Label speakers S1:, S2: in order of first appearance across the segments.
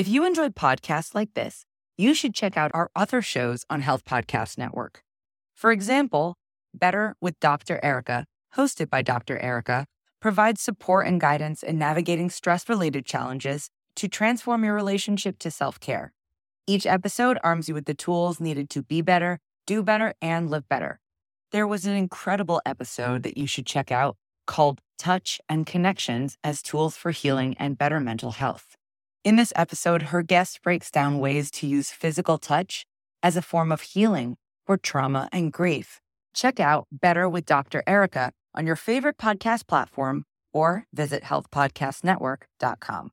S1: If you enjoyed podcasts like this, you should check out our other shows on Health Podcast Network. For example, Better with Dr. Erica, hosted by Dr. Erica, provides support and guidance in navigating stress related challenges to transform your relationship to self care. Each episode arms you with the tools needed to be better, do better, and live better. There was an incredible episode that you should check out called Touch and Connections as Tools for Healing and Better Mental Health. In this episode, her guest breaks down ways to use physical touch as a form of healing for trauma and grief. Check out Better with Dr. Erica on your favorite podcast platform or visit healthpodcastnetwork.com.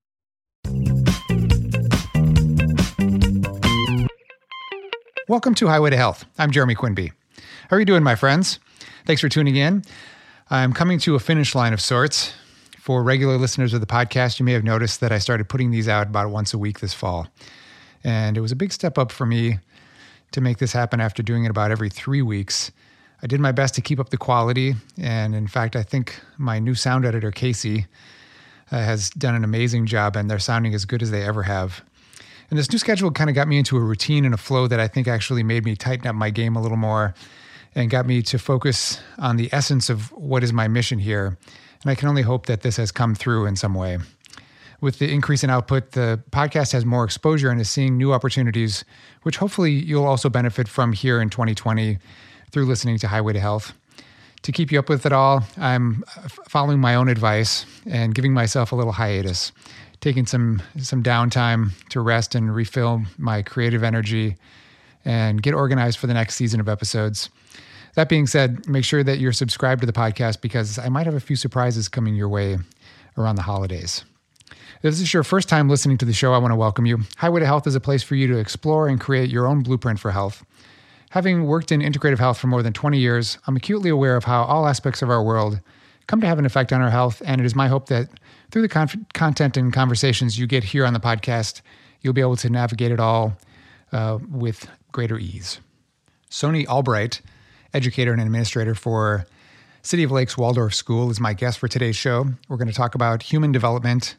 S2: Welcome to Highway to Health. I'm Jeremy Quinby. How are you doing, my friends? Thanks for tuning in. I'm coming to a finish line of sorts. For regular listeners of the podcast, you may have noticed that I started putting these out about once a week this fall. And it was a big step up for me to make this happen after doing it about every three weeks. I did my best to keep up the quality. And in fact, I think my new sound editor, Casey, uh, has done an amazing job, and they're sounding as good as they ever have. And this new schedule kind of got me into a routine and a flow that I think actually made me tighten up my game a little more and got me to focus on the essence of what is my mission here. And I can only hope that this has come through in some way. With the increase in output, the podcast has more exposure and is seeing new opportunities, which hopefully you'll also benefit from here in 2020 through listening to Highway to Health. To keep you up with it all, I'm following my own advice and giving myself a little hiatus, taking some some downtime to rest and refill my creative energy and get organized for the next season of episodes. That being said, make sure that you're subscribed to the podcast because I might have a few surprises coming your way around the holidays. If this is your first time listening to the show, I want to welcome you. Highway to Health is a place for you to explore and create your own blueprint for health. Having worked in integrative health for more than 20 years, I'm acutely aware of how all aspects of our world come to have an effect on our health, and it is my hope that through the con- content and conversations you get here on the podcast, you'll be able to navigate it all uh, with greater ease. Soni Albright educator and administrator for City of Lakes Waldorf School, is my guest for today's show. We're going to talk about human development,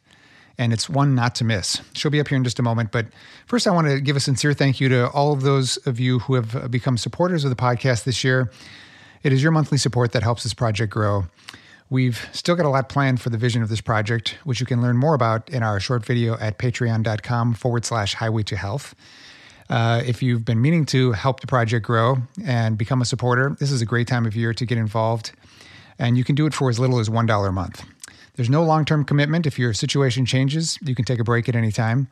S2: and it's one not to miss. She'll be up here in just a moment. But first, I want to give a sincere thank you to all of those of you who have become supporters of the podcast this year. It is your monthly support that helps this project grow. We've still got a lot planned for the vision of this project, which you can learn more about in our short video at patreon.com forward slash highway to health. Uh, if you've been meaning to help the project grow and become a supporter, this is a great time of year to get involved. And you can do it for as little as $1 a month. There's no long term commitment. If your situation changes, you can take a break at any time.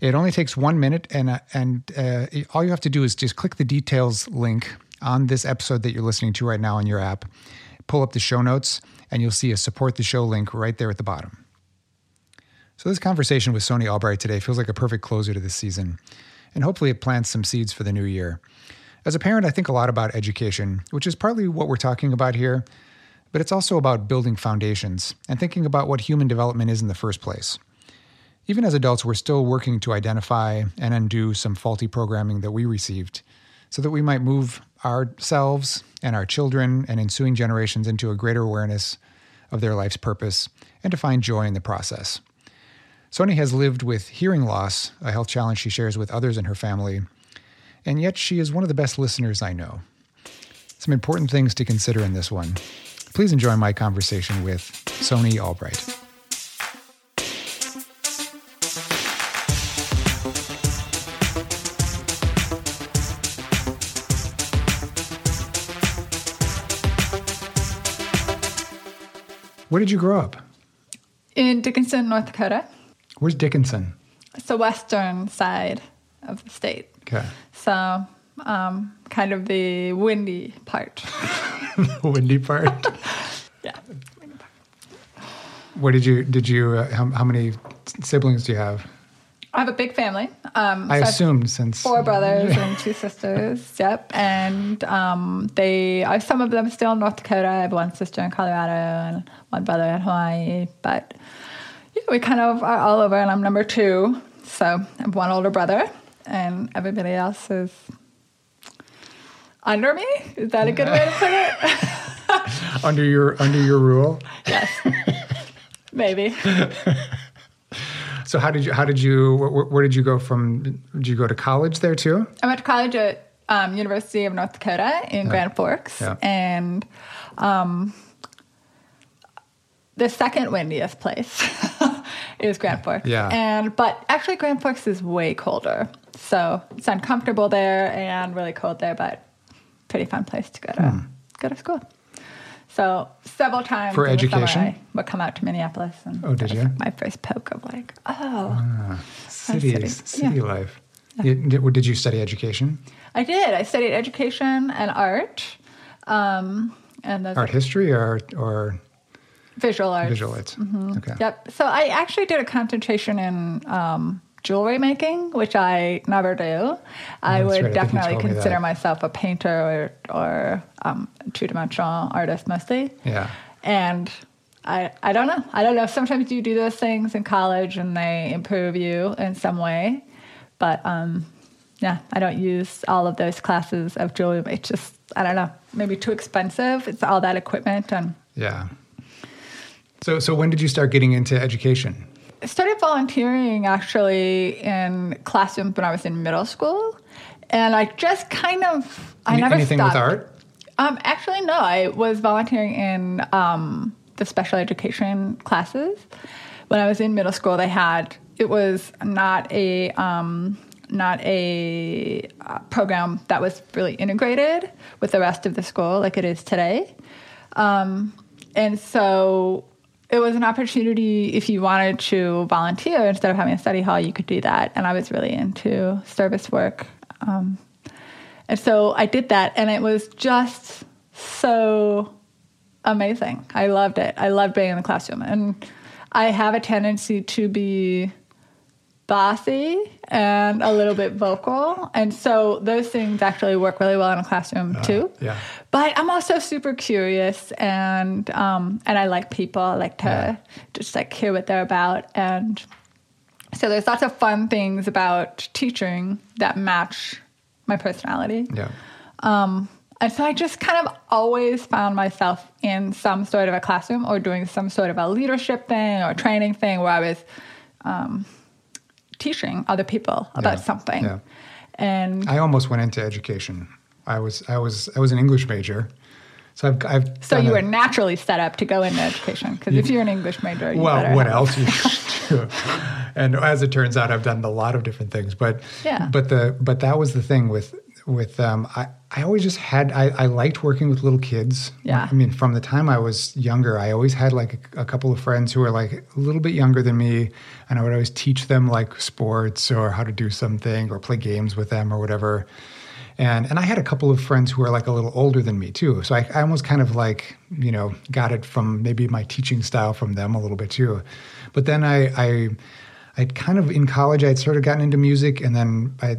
S2: It only takes one minute, and, uh, and uh, all you have to do is just click the details link on this episode that you're listening to right now on your app, pull up the show notes, and you'll see a support the show link right there at the bottom. So, this conversation with Soni Albright today feels like a perfect closer to this season and hopefully it plants some seeds for the new year. As a parent, I think a lot about education, which is partly what we're talking about here, but it's also about building foundations and thinking about what human development is in the first place. Even as adults, we're still working to identify and undo some faulty programming that we received so that we might move ourselves and our children and ensuing generations into a greater awareness of their life's purpose and to find joy in the process. Soni has lived with hearing loss, a health challenge she shares with others in her family, and yet she is one of the best listeners I know. Some important things to consider in this one. Please enjoy my conversation with Soni Albright. Where did you grow up?
S3: In Dickinson, North Dakota.
S2: Where's Dickinson?
S3: It's the western side of the state.
S2: Okay.
S3: So, um, kind of the windy part.
S2: the windy part.
S3: yeah.
S2: What did you did you uh, how, how many siblings do you have?
S3: I have a big family. Um,
S2: I
S3: so
S2: assumed since
S3: four brothers and two sisters. Yep, and um, they are some of them still in North Dakota. I have one sister in Colorado and one brother in Hawaii. But we kind of are all over, and I'm number two. So I have one older brother, and everybody else is under me. Is that a good way to put
S2: it? under your under your rule.
S3: Yes, maybe.
S2: So how did you how did you where, where did you go from? Did you go to college there too?
S3: I went to college at um, University of North Dakota in Grand Forks,
S2: Yeah.
S3: and um, the second windiest place is Grand Forks.
S2: Yeah.
S3: and but actually Grand Forks is way colder, so it's uncomfortable there and really cold there, but pretty fun place to go to
S2: Hmm.
S3: go to school. So several times
S2: For
S3: in the summer,
S2: education?
S3: I would come out to Minneapolis, and
S2: Oh, did you?
S3: My first poke of like, oh,
S2: Cities,
S3: city.
S2: city
S3: Yeah.
S2: life. You- did, did you study education?
S3: I did. I studied education and art, um, and
S2: Art history or or
S3: visual arts.
S2: visual arts?
S3: Mm-hmm.
S2: Okay.
S3: Yep. So I actually did a concentration in um, jewelry making, which I never do. I
S2: Oh, that's
S3: would
S2: right. I
S3: definitely
S2: me
S3: consider
S2: that.
S3: myself a painter or, or um, two dimensional artist mostly.
S2: Yeah.
S3: And I, I don't know. I don't know. Sometimes you do those things in college and they improve you in some way. But um, yeah, I don't use all of those classes of jewelry. It's just, I don't know, maybe too expensive. It's all that equipment. And
S2: Yeah. So so when did you start getting into education?
S3: I started volunteering actually in classrooms when I was in middle school. And I just kind of, I
S2: Any-
S3: never
S2: anything
S3: stopped.
S2: with art?
S3: Um, actually, no. I was volunteering in um, the special education classes. When I was in middle school, they had it was not a um, not a uh, program that was really integrated with the rest of the school like it is today, um, and so it was an opportunity if you wanted to volunteer instead of having a study hall, you could do that. And I was really into service work. Um, and so I did that, and it was just so amazing. I loved it. I loved being in the classroom. And I have a tendency to be bossy and a little bit vocal. And so those things actually work really well in a classroom too.
S2: yeah.
S3: But I'm also super curious and um, and I like people. I like to
S2: Yeah.
S3: just like hear what they're about. And so there's lots of fun things about teaching that match my personality.
S2: Yeah.
S3: Um, and so I just kind of always found myself in some sort of a classroom or doing some sort of a leadership thing or training thing where I was um, teaching other people about
S2: Yeah,
S3: something.
S2: yeah.
S3: And
S2: I almost went into education. I was I was I was an English major. So I've I've
S3: so you
S2: a-
S3: were naturally set up to go into education because if you're an English major, you
S2: well, what else you should do? And as it turns out, I've done a lot of different things. But
S3: Yeah.
S2: but the but that was the thing with with um, I I always just had I, I liked working with little kids.
S3: Yeah.
S2: I mean, from the time I was younger, I always had like a, a couple of friends who were like a little bit younger than me, and I would always teach them like sports or how to do something or play games with them or whatever. And and I had a couple of friends who were like a little older than me too. So I, I almost kind of like, you know, got it from maybe my teaching style from them a little bit too. But then I I I'd kind of in college I'd sort of gotten into music and then I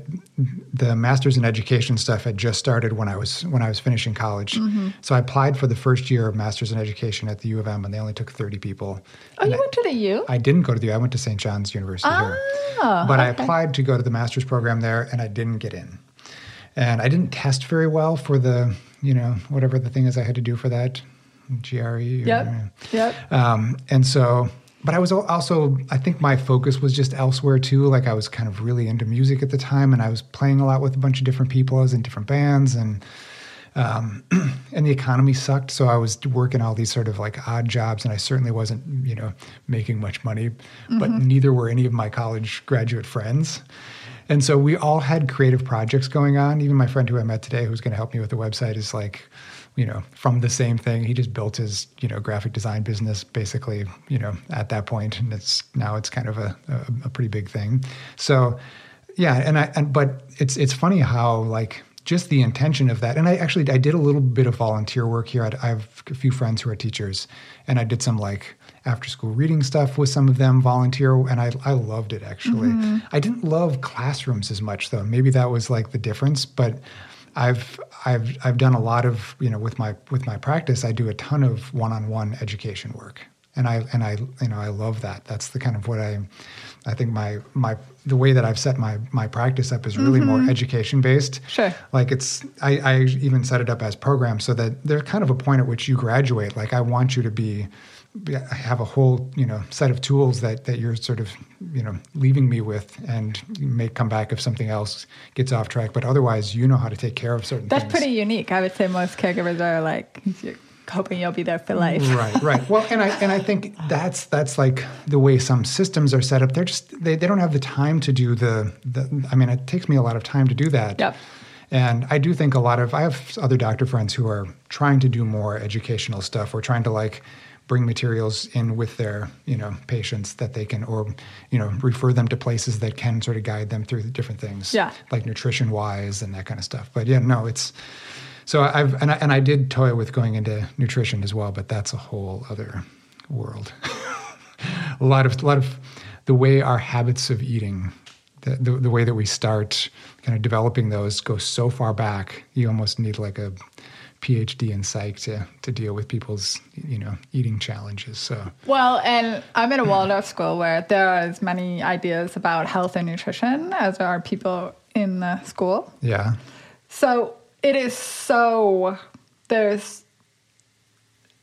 S2: the masters in education stuff had just started when I was when I was finishing college. So I applied for the first year of masters in education at the U of M and they only took 30 people.
S3: Oh,
S2: And
S3: you
S2: I-
S3: went to the U?
S2: I didn't go to the U. I went to St. John's University here.
S3: Oh,
S2: But I applied to go to the master's program there and I didn't get in. And I didn't test very well for the, you know, whatever the thing is I had to do for that, GRE. or-
S3: Yep. Yep.
S2: Um, and so, but I was also, I think my focus was just elsewhere too. Like I was kind of really into music at the time and I was playing a lot with a bunch of different people. I was in different bands and, um, and the economy sucked. So I was working all these sort of like odd jobs and I certainly wasn't, you know, making much money, but neither were any of my college graduate friends. And so we all had creative projects going on. Even my friend who I met today, who's going to help me with the website, is like, you know, from the same thing. He just built his, you know, graphic design business basically, you know, at that point, and it's now it's kind of a, a, a pretty big thing. So, yeah, and I and but it's it's funny how like just the intention of that. And I actually I did a little bit of volunteer work here. I, I have a few friends who are teachers, and I did some like after school reading stuff with some of them volunteer and I, I loved it actually mm-hmm. i didn't love classrooms as much though maybe that was like the difference but i've i've i've done a lot of you know with my with my practice i do a ton of one-on-one education work. And i and i you know i love that. That's the kind of what i i think my my the way that i've set my my practice up is really more mm-hmm. education based
S3: Sure.
S2: like it's I, I even set it up as programs so that there's kind of a point at which you graduate like i want you to be have a whole you know set of tools that that you're sort of you know leaving me with, and may come back if something else gets off track. But otherwise, you know how to take care of certain. Things.
S3: That's
S2: things.
S3: pretty unique. I would say most caregivers are like hoping you'll be there for life.
S2: right, right. Well, and I and I think that's that's like the way some systems are set up. They're just they, they don't have the time to do the, the I mean, it takes me a lot of time to do that.
S3: Yep.
S2: And I do think a lot of I have other doctor friends who are trying to do more educational stuff or trying to like bring materials in with their you know patients that they can or you know refer them to places that can sort of guide them through the different things
S3: Yeah.
S2: like nutrition wise and that kind of stuff but yeah no it's so i've and I, and I did toy with going into nutrition as well but that's a whole other world. A lot of a lot of the way our habits of eating the, the, the way that we start kind of developing those goes so far back you almost need like a phd in psych to to deal with people's you know eating challenges so.
S3: Well, and I'm in a Waldorf school where there are as many ideas about health and nutrition as there are people in the school.
S2: yeah.
S3: So it is so there's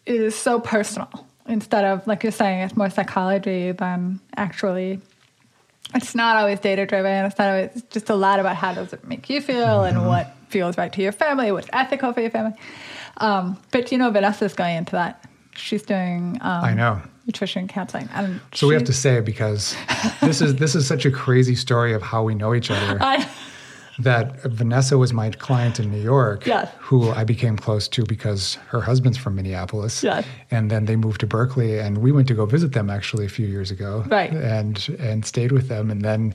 S3: it is so personal. Instead of like you're saying it's more psychology than actually it's not always data driven it's not always it's just a lot about how does it make you feel and what feels right to your family what's ethical for your family. Um, but you know vanessa's going into that. She's doing um,
S2: i know.
S3: nutrition counseling. And
S2: so we have to say it because this is this is such a crazy story of how we know each other.
S3: I,
S2: that Vanessa was my client in New York,
S3: Yes.
S2: who I became close to because her husband's from Minneapolis.
S3: Yes.
S2: And then they moved to Berkeley, and we went to go visit them actually a few years ago.
S3: Right.
S2: And and stayed with them, and then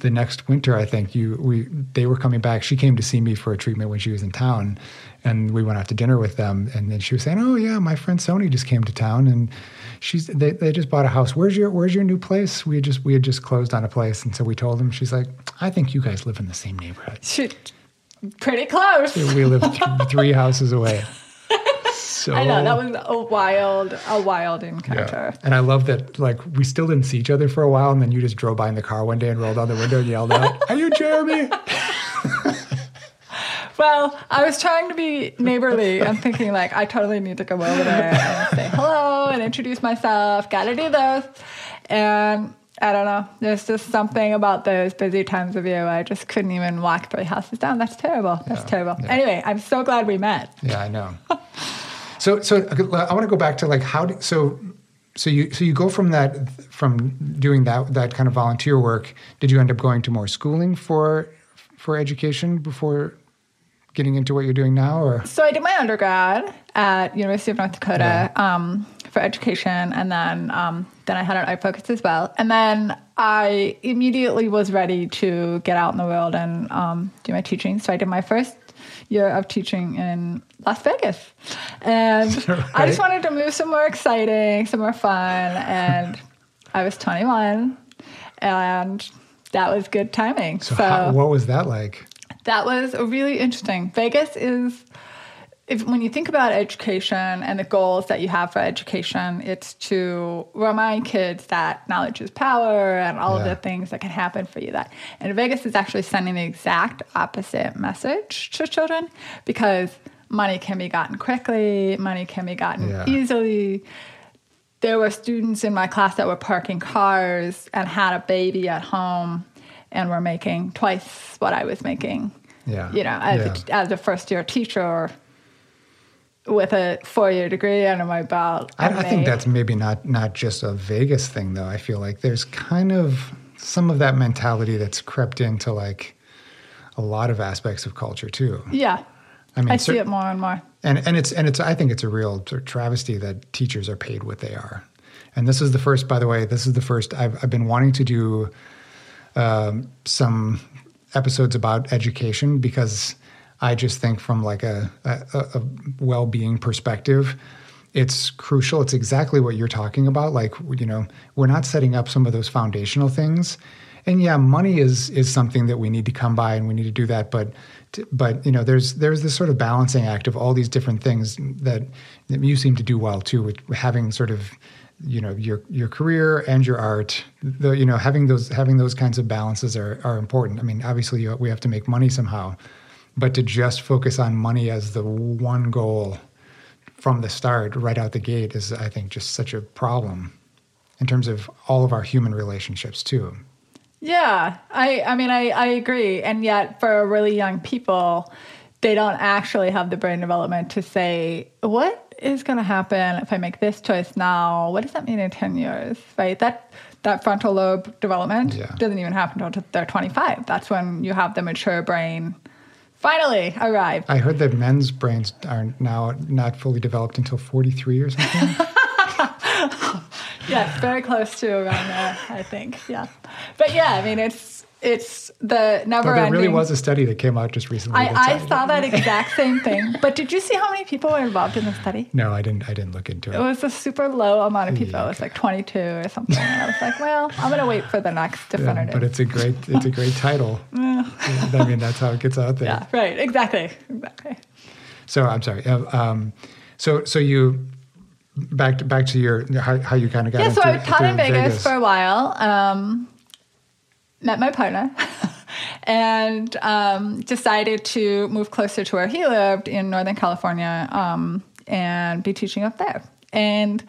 S2: the next winter, I think you we they were coming back. She came to see me for a treatment when she was in town, and we went out to dinner with them. And then she was saying, "Oh yeah, my friend Soni just came to town, and she's they, they just bought a house. Where's your Where's your new place? We had just we had just closed on a place, and so we told them. She's like, I think you guys live in the same neighborhood.
S3: she, pretty close
S2: We live th- three houses away. So
S3: i know that was a wild a wild encounter
S2: Yeah. And I love that, like, we still didn't see each other for a while, and then you just drove by in the car one day and rolled down the window and yelled out, Are you Jeremy?
S3: Well, I was trying to be neighborly and thinking like I totally need to go over there and say hello and introduce myself. Got to do those. And I don't know. There's just something about those busy times of year where I just couldn't even walk three houses down. That's terrible. That's
S2: Yeah,
S3: terrible.
S2: yeah.
S3: Anyway, I'm so glad we met.
S2: Yeah, I know. So, so I want to go back to like how. Do, so, so you so you go from that from doing that that kind of volunteer work. Did you end up going to more schooling for for education before getting into what you're doing now, or
S3: So I did my undergrad at University of North Dakota um, for education, and then um, then I had an art focus as well. And then I immediately was ready to get out in the world and um, do my teaching. So I did my first year of teaching in Las Vegas, and I just wanted to move somewhere exciting, somewhere fun, and I was 21, and that was good timing.
S2: so, how, what was that like?
S3: That was really interesting. Vegas is, if when you think about education and the goals that you have for education, it's to remind kids that knowledge is power and all
S2: Yeah.
S3: of the things that can happen for you. That and Vegas is actually sending the exact opposite message to children because money can be gotten quickly, money can be gotten
S2: Yeah.
S3: easily. There were students in my class that were parking cars and had a baby at home and were making twice what I was making
S2: Yeah,
S3: you know, as,
S2: yeah.
S3: a, as a first year teacher with a four year degree under my belt.
S2: I, I think that's maybe not not just a Vegas thing, though. I feel like there's kind of some of that mentality that's crept into like a lot of aspects of culture too.
S3: yeah.
S2: I mean,
S3: I see it more and more.
S2: and and it's and it's I think it's a real travesty that teachers are paid what they are. And this is the first, by the way, this is the first I've I've been wanting to do um, some episodes about education because I just think from like a, a, a well-being perspective, it's crucial. It's exactly what you're talking about. Like you know, we're not setting up some of those foundational things. And yeah, money is is something that we need to come by, and we need to do that. But but you know, there's there's this sort of balancing act of all these different things that, that you seem to do well too, with having sort of you know your your career and your art. The you know having those having those kinds of balances are are important. I mean, obviously you, we have to make money somehow, but to just focus on money as the one goal from the start, right out the gate, is I think just such a problem in terms of all of our human relationships too.
S3: Yeah, I, I mean, I, I agree. And yet, for really young people, they don't actually have the brain development to say, what is going to happen if I make this choice now? What does that mean in 10 years? Right? That, that frontal lobe development
S2: Yeah.
S3: doesn't even happen until they're 25. That's when you have the mature brain finally arrive.
S2: I heard that men's brains are now not fully developed until 43 or something.
S3: Yes, very close to around there, I think. Yeah. But yeah, I mean, it's, it's the never
S2: there
S3: ending.
S2: really was a study that came out just recently.
S3: I, I saw that exact same thing. But did you see how many people were involved in the study?
S2: No, I didn't. I didn't look into
S3: It
S2: it.
S3: was a super low amount of people. It was like 22 or something. And I was like, well, I'm going to wait for the next
S2: Yeah,
S3: definitive.
S2: but it's a great, it's a great title. I mean, that's how it gets out there.
S3: yeah, right. Exactly. Exactly.
S2: So I'm sorry. uh, Um, so so you back to back to your how, how you kind of got
S3: Yeah, so I taught in
S2: into
S3: Vegas, for a while. Um, met my partner. And um, decided to move closer to where he lived in Northern California um, and be teaching up there. And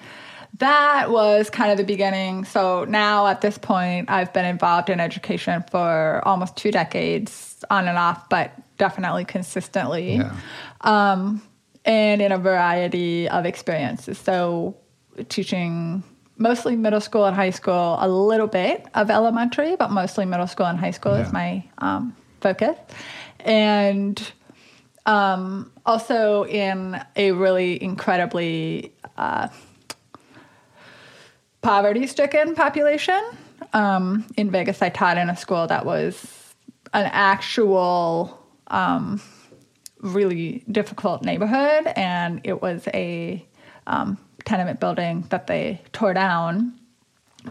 S3: that was kind of the beginning. So now at this point, I've been involved in education for almost two decades, on and off, but definitely consistently.
S2: Yeah.
S3: Um, and in a variety of experiences. So teaching mostly middle school and high school, a little bit of elementary, but mostly middle school and high school
S2: Yeah.
S3: is my um, focus. And um, also in a really incredibly uh, poverty stricken population. Um, in Vegas, I taught in a school that was an actual, um, really difficult neighborhood, and it was a um, tenement building that they tore down,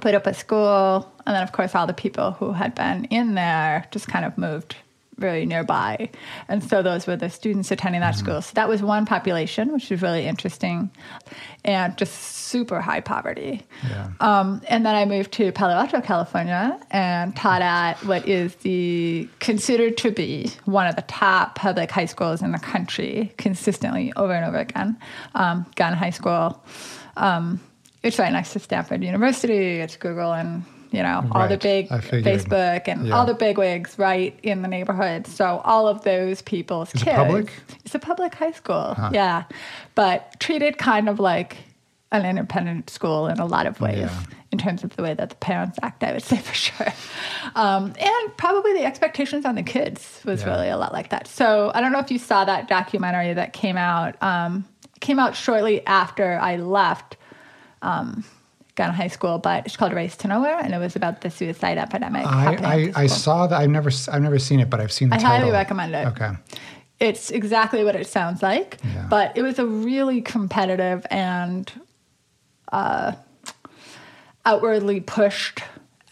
S3: put up a school, and then, of course, all the people who had been in there just kind of moved very nearby. And so those were the students attending that school. So that was one population, which was really interesting, and just super high poverty.
S2: Yeah.
S3: Um, and then I moved to Palo Alto, California, and taught at what is the considered to be one of the top public high schools in the country, consistently over and over again. Um, Gunn High School. Um, it's right next to Stanford University. It's Google and you know all the big Facebook and
S2: Yeah.
S3: all the big wigs right in the neighborhood. So all of those people's
S2: Is it
S3: kids.
S2: public?
S3: It's a public high school. Yeah, but treated kind of like an independent school in a lot of ways
S2: Yeah.
S3: in terms of the way that the parents act, I would say for sure. Um, and probably the expectations on the kids was
S2: Yeah.
S3: really a lot like that. So I don't know if you saw that documentary that came out. Um, it came out shortly after I left um, Gunn High School, but it's called Race to Nowhere, and it was about the suicide epidemic.
S2: I, I, I saw that. I've never I've never seen it, but I've seen the
S3: I
S2: title.
S3: highly recommend it.
S2: Okay.
S3: It's exactly what it sounds like,
S2: Yeah.
S3: but it was a really competitive and uh, outwardly pushed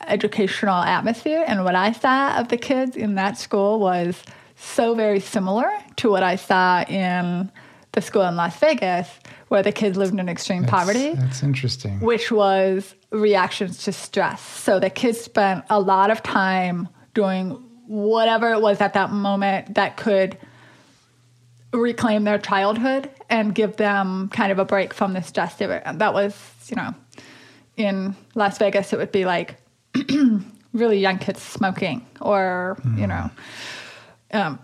S3: educational atmosphere. And what I saw of the kids in that school was so very similar to what I saw in the school in Las Vegas, where the kids lived in extreme
S2: That's-
S3: poverty
S2: That's interesting.
S3: which was reactions to stress. So the kids spent a lot of time doing whatever it was at that moment that could reclaim their childhood and give them kind of a break from the stress. They were, that was, you know, in Las Vegas, it would be like really young kids smoking or, you know, um,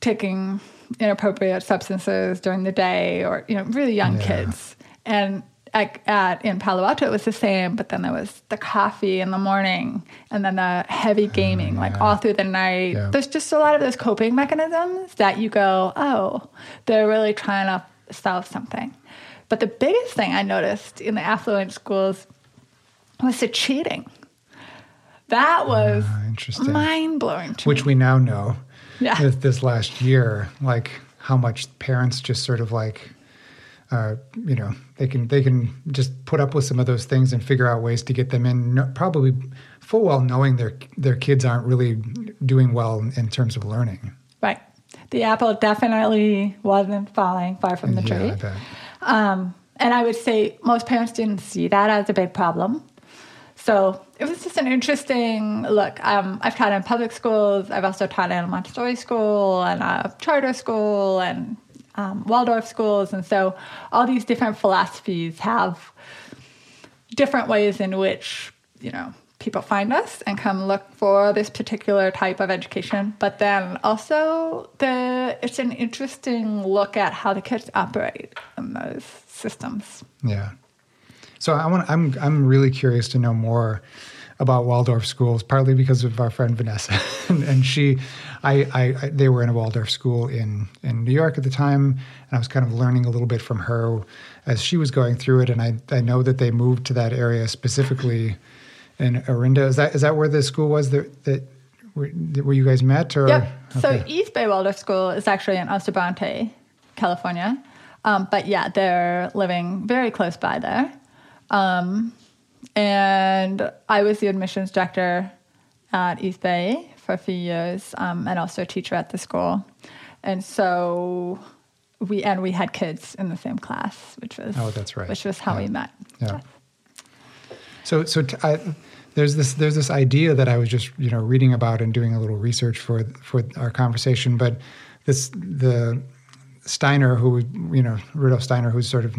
S3: taking inappropriate substances during the day or you know really young
S2: Yeah.
S3: kids and at, at in Palo Alto it was the same but then there was the coffee in the morning and then the heavy gaming like all through the night
S2: Yeah.
S3: there's just a lot of those coping mechanisms that you go oh they're really trying to solve something but the biggest thing I noticed in the affluent schools was the cheating that was
S2: Ah, interesting.
S3: mind blowing to
S2: Which we now know.
S3: Yeah.
S2: This, this last year, like how much parents just sort of like, uh, you know, they can they can just put up with some of those things and figure out ways to get them in. No, probably full well knowing their their kids aren't really doing well in terms of learning.
S3: Right. The apple definitely wasn't falling far from the
S2: yeah,
S3: tree.
S2: I.
S3: Um, and I would say most parents didn't see that as a big problem. So it was just an interesting look. Um, I've taught in public schools. I've also taught in a Montessori school and a charter school, and um, Waldorf schools. And so all these different philosophies have different ways in which, you know, people find us and come look for this particular type of education. But then also the it's an interesting look at how the kids operate in those systems.
S2: Yeah. So I want I'm I'm really curious to know more about Waldorf schools, partly because of our friend Vanessa, and, and she, I, I, I, they were in a Waldorf school in in New York at the time, and I was kind of learning a little bit from her as she was going through it, and I I know that they moved to that area specifically in Orinda. Is that is that where the school was that that where you guys met? Or
S3: yep. Okay. So East Bay Waldorf School is actually in Bronte, California. Um, but yeah, they're living very close by there. Um, and I was the admissions director at East Bay for a few years, um, and also a teacher at the school. And so we and we had kids in the same class, which was
S2: oh, that's right,
S3: which was how
S2: yeah.
S3: we met.
S2: Yeah. So, so t- I, there's this there's this idea that I was just you know reading about and doing a little research for for our conversation, but this the Steiner, who you know Rudolf Steiner, who's sort of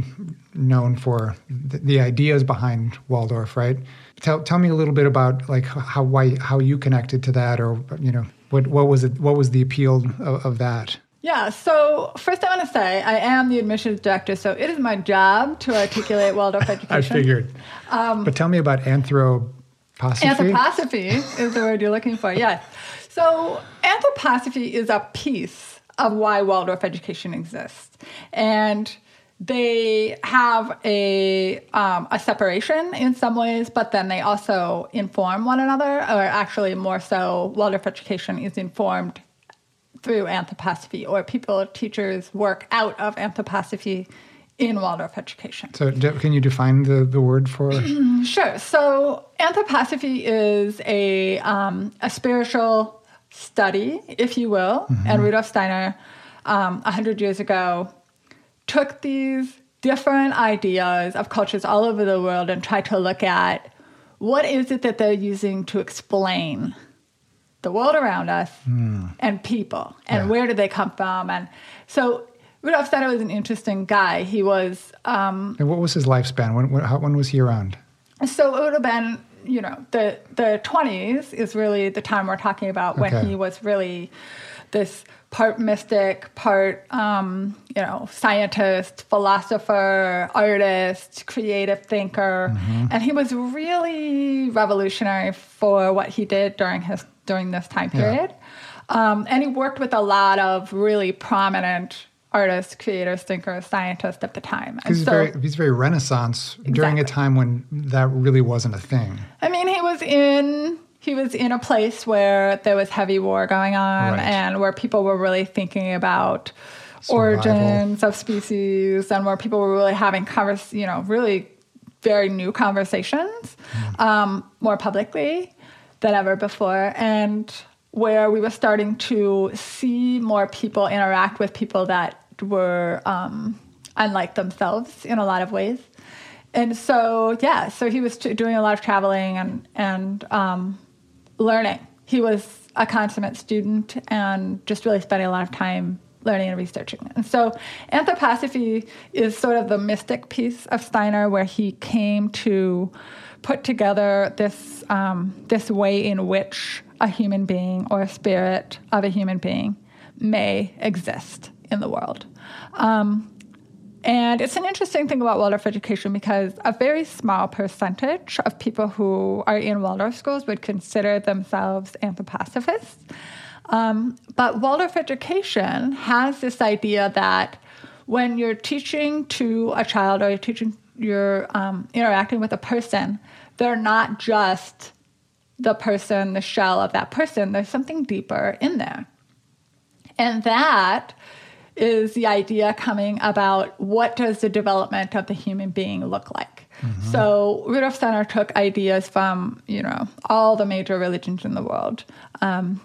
S2: known for the, the, ideas behind Waldorf, right? Tell tell me a little bit about like how why how you connected to that, or you know what what was it what was the appeal of, of that?
S3: Yeah, so first I want to say I am the admissions director, so it is my job to articulate Waldorf education. I
S2: figured. Um, but tell me about anthroposophy.
S3: Anthroposophy is the word you're looking for, yes. So anthroposophy is a piece of why Waldorf education exists. And they have a um, a separation in some ways, but then they also inform one another, or actually more so, Waldorf education is informed through anthroposophy, or people, teachers work out of anthroposophy in Waldorf education.
S2: So, can you define the, the word for?
S3: sure. So, anthroposophy is a um, a spiritual study, if you will, mm-hmm. and Rudolf Steiner, um, 100 years ago, took these different ideas of cultures all over the world and tried to look at what is it that they're using to explain the world around us mm. and people and yeah. where did they come from and so Rudolf Steiner was an interesting guy. He was. Um,
S2: and what was his lifespan? When, when, how, when was he around?
S3: So it would have been, you know, the the twenties is really the time we're talking about when okay. he was really this part mystic, part um, you know, scientist, philosopher, artist, creative thinker, mm-hmm. and he was really revolutionary for what he did during his during this time period. Yeah. Um, and he worked with a lot of really prominent artists, creator, thinker, scientist at the time.
S2: he's, so, very, he's very Renaissance exactly. during a time when that really wasn't a thing.
S3: I mean, he was in he was in a place where there was heavy war going on right. and where people were really thinking about Survival. origins of species and where people were really having convers you know really very new conversations mm. um, more publicly than ever before and where we were starting to see more people interact with people that were um, unlike themselves in a lot of ways and so yeah so he was doing a lot of traveling and and um, learning. He was a consummate student and just really spending a lot of time learning and researching. And so anthroposophy is sort of the mystic piece of Steiner where he came to put together this um, this way in which a human being or a spirit of a human being may exist in the world. Um, and it's an interesting thing about Waldorf education because a very small percentage of people who are in Waldorf schools would consider themselves anthroposophists. Um, but Waldorf education has this idea that when you're teaching to a child or you're teaching, you're um, interacting with a person, they're not just the person, the shell of that person. There's something deeper in there. And that is the idea coming about what does the development of the human being look like. Mm-hmm. So Rudolf Steiner took ideas from you know all the major religions in the world, um,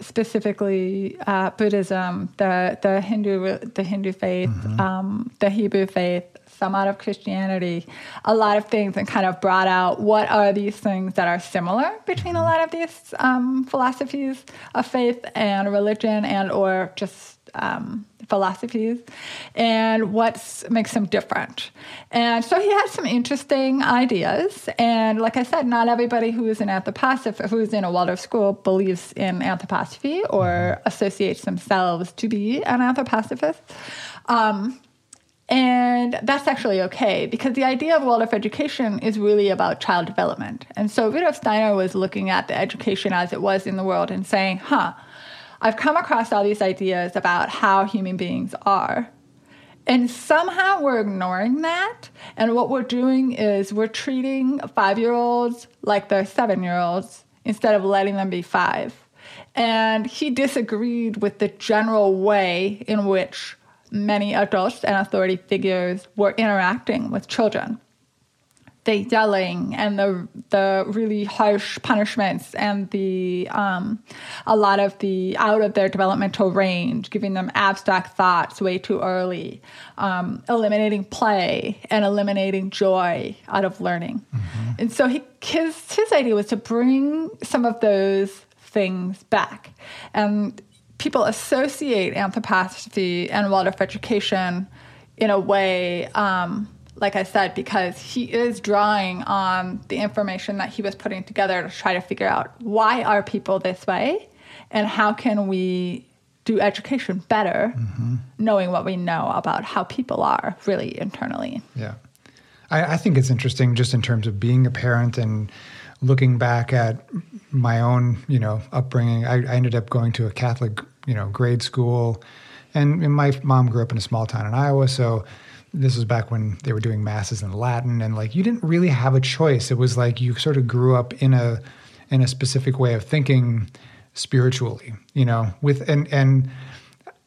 S3: specifically uh, Buddhism, the the Hindu the Hindu faith, mm-hmm. um, the Hebrew faith, some out of Christianity, a lot of things, and kind of brought out what are these things that are similar between a lot of these um, philosophies of faith and religion, and or just um, philosophies and what makes them different. And so he had some interesting ideas. And like I said, not everybody who is an anthroposopher, who is in a Waldorf school, believes in anthroposophy or associates themselves to be an anthroposophist. Um, and that's actually okay because the idea of Waldorf education is really about child development. And so Rudolf Steiner was looking at the education as it was in the world and saying, huh, I've come across all these ideas about how human beings are. And somehow we're ignoring that. And what we're doing is we're treating five year olds like they're seven year olds instead of letting them be five. And he disagreed with the general way in which many adults and authority figures were interacting with children the yelling and the the really harsh punishments and the um, a lot of the out of their developmental range, giving them abstract thoughts way too early, um, eliminating play and eliminating joy out of learning. Mm-hmm. And so he, his his idea was to bring some of those things back, and people associate anthroposophy and Waldorf education in a way. Um, like I said, because he is drawing on the information that he was putting together to try to figure out why are people this way and how can we do education better, mm-hmm. knowing what we know about how people are really internally.
S2: Yeah. I, I think it's interesting just in terms of being a parent and looking back at my own, you know, upbringing. I, I ended up going to a Catholic, you know, grade school. And, and my mom grew up in a small town in Iowa, so this was back when they were doing masses in Latin and like you didn't really have a choice. It was like you sort of grew up in a in a specific way of thinking spiritually, you know, with and and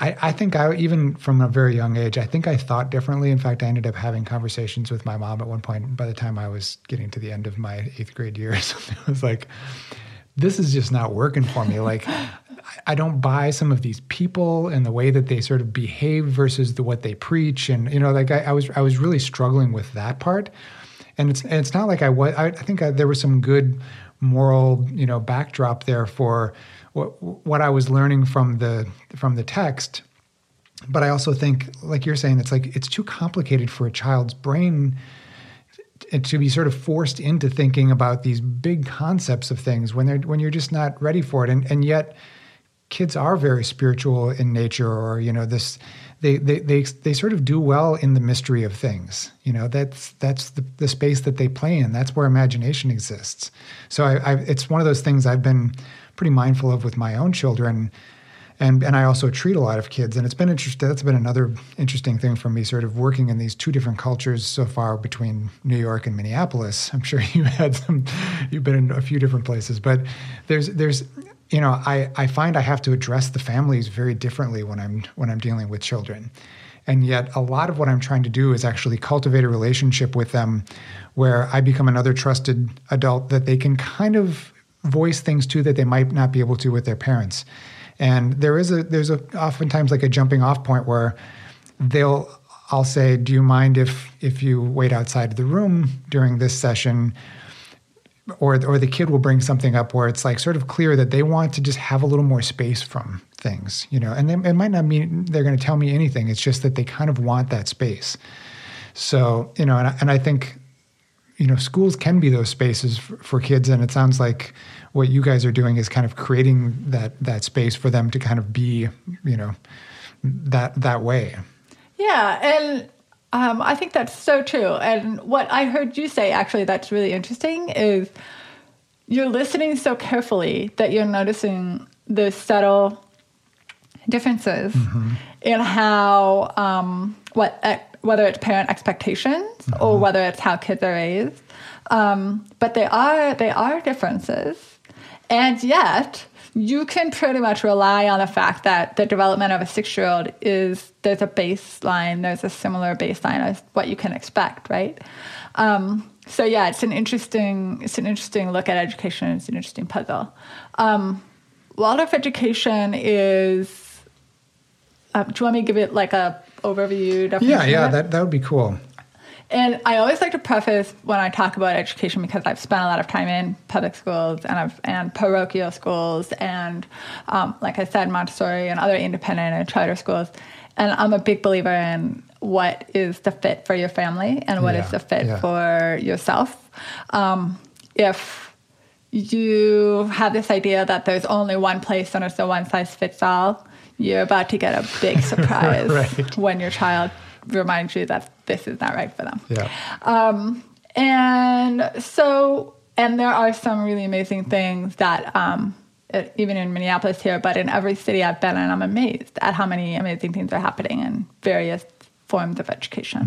S2: I, I think I even from a very young age, I think I thought differently. In fact, I ended up having conversations with my mom at one point. By the time I was getting to the end of my eighth grade years, it was like, this is just not working for me. Like I don't buy some of these people and the way that they sort of behave versus the what they preach. And you know, like I, I was I was really struggling with that part. And it's and it's not like I was. I, I think I, there was some good moral you know backdrop there for what what I was learning from the from the text. But I also think, like you're saying, it's like it's too complicated for a child's brain to be sort of forced into thinking about these big concepts of things when they're when you're just not ready for it. And and yet kids are very spiritual in nature or you know this they, they they they sort of do well in the mystery of things. You know that's that's the, the space that they play in. That's where imagination exists. So I, I, it's one of those things i've been pretty mindful of with my own children and and i also treat a lot of kids and it's been interesting that's been another interesting thing for me sort of working in these two different cultures so far between new york and minneapolis i'm sure you had some you've been in a few different places but there's there's you know, I, I find I have to address the families very differently when I'm when I'm dealing with children. And yet a lot of what I'm trying to do is actually cultivate a relationship with them where I become another trusted adult that they can kind of voice things to that they might not be able to with their parents. And there is a there's a oftentimes like a jumping off point where they'll I'll say, "Do you mind if if you wait outside the room during this session?" or or the kid will bring something up where it's like sort of clear that they want to just have a little more space from things, you know. And they, it might not mean they're going to tell me anything. It's just that they kind of want that space. So you know, and I, and I think you know schools can be those spaces for, for kids, and it sounds like what you guys are doing is kind of creating that that space for them to kind of be, you know, that that way.
S3: Yeah, and um, I think that's so true. And what I heard you say, actually, that's really interesting is you're listening so carefully that you're noticing the subtle differences mm-hmm. in how, um, what, whether it's parent expectations mm-hmm. or whether it's how kids are raised. Um, but they are, they are differences. And yet, you can pretty much rely on the fact that the development of a six year old is there's a baseline, there's a similar baseline as what you can expect, right? Um, so yeah, it's an interesting it's an interesting look at education. It's an interesting puzzle. Um, Waldorf education is. Um, do you want me to give it like a overview?
S2: Definition yeah, yeah, that that would be cool.
S3: And I always like to preface when I talk about education because I've spent a lot of time in public schools and I've, and parochial schools and, um, like I said, Montessori and other independent and charter schools. And I'm a big believer in what is the fit for your family and what
S2: Yeah,
S3: is the fit
S2: yeah.
S3: for yourself. Um, if you have this idea that there's only one place and it's a one size fits all, you're about to get a big surprise
S2: Right.
S3: when your child reminds you that this is not right for them.
S2: Yeah.
S3: Um, and so, and there are some really amazing things that, um, it- even in Minneapolis here, but in every city I've been in, I'm amazed at how many amazing things are happening in various forms of education.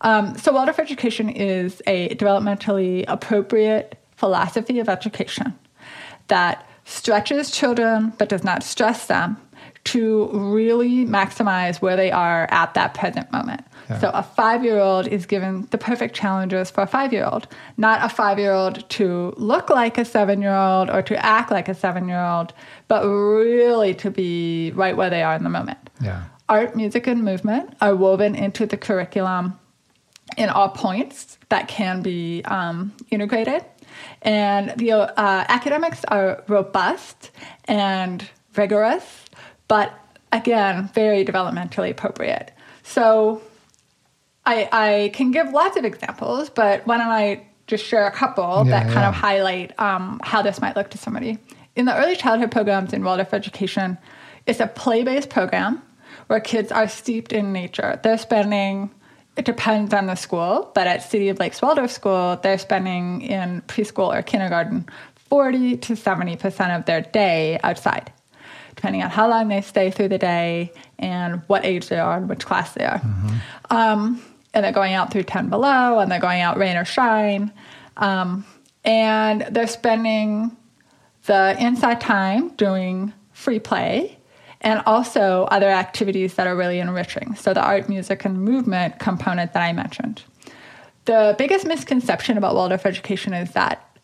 S3: Um, so, Waldorf education is a developmentally appropriate philosophy of education that stretches children but does not stress them to really maximize where they are at that present moment. So a five year old is given the perfect challenges for a five year old, not a five year old to look like a seven year old or to act like a seven year old, but really to be right where they are in the moment.
S2: Yeah.
S3: Art, music, and movement are woven into the curriculum in all points that can be um, integrated. And the uh, academics are robust and rigorous, but again, very developmentally appropriate. So I, I can give lots of examples, but why don't I just share a couple
S2: Yeah,
S3: that kind
S2: yeah.
S3: of highlight um, how this might look to somebody. In the early childhood programs in Waldorf education, it's a play based program where kids are steeped in nature. They're spending, it depends on the school, but at City of Lakes Waldorf School, they're spending in preschool or kindergarten 40 to 70% of their day outside depending on how long they stay through the day and what age they are and which class they are. Um, and they're going out through 10 below and they're going out rain or shine. Um, and they're spending the inside time doing free play and also other activities that are really enriching. So, the art, music, and movement component that I mentioned. The biggest misconception about Waldorf education is that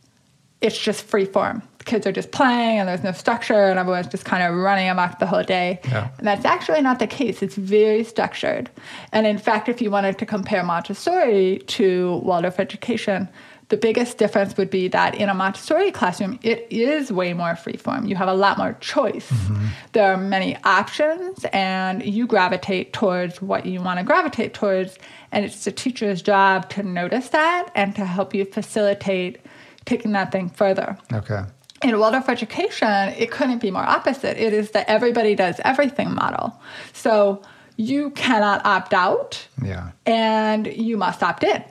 S3: it's just free form. Kids are just playing and there's no structure and everyone's just kind of running amok the whole day.
S2: Yeah.
S3: And that's actually not the case. It's very structured. And in fact, if you wanted to compare Montessori to Waldorf education, the biggest difference would be that in a Montessori classroom, it is way more freeform. You have a lot more choice. Mm-hmm. There are many options, and you gravitate towards what you want to gravitate towards. And it's the teacher's job to notice that and to help you facilitate taking that thing further.
S2: Okay.
S3: In Waldorf education, it couldn't be more opposite. It is the everybody does everything model. So you cannot opt out
S2: Yeah.
S3: and you must opt in.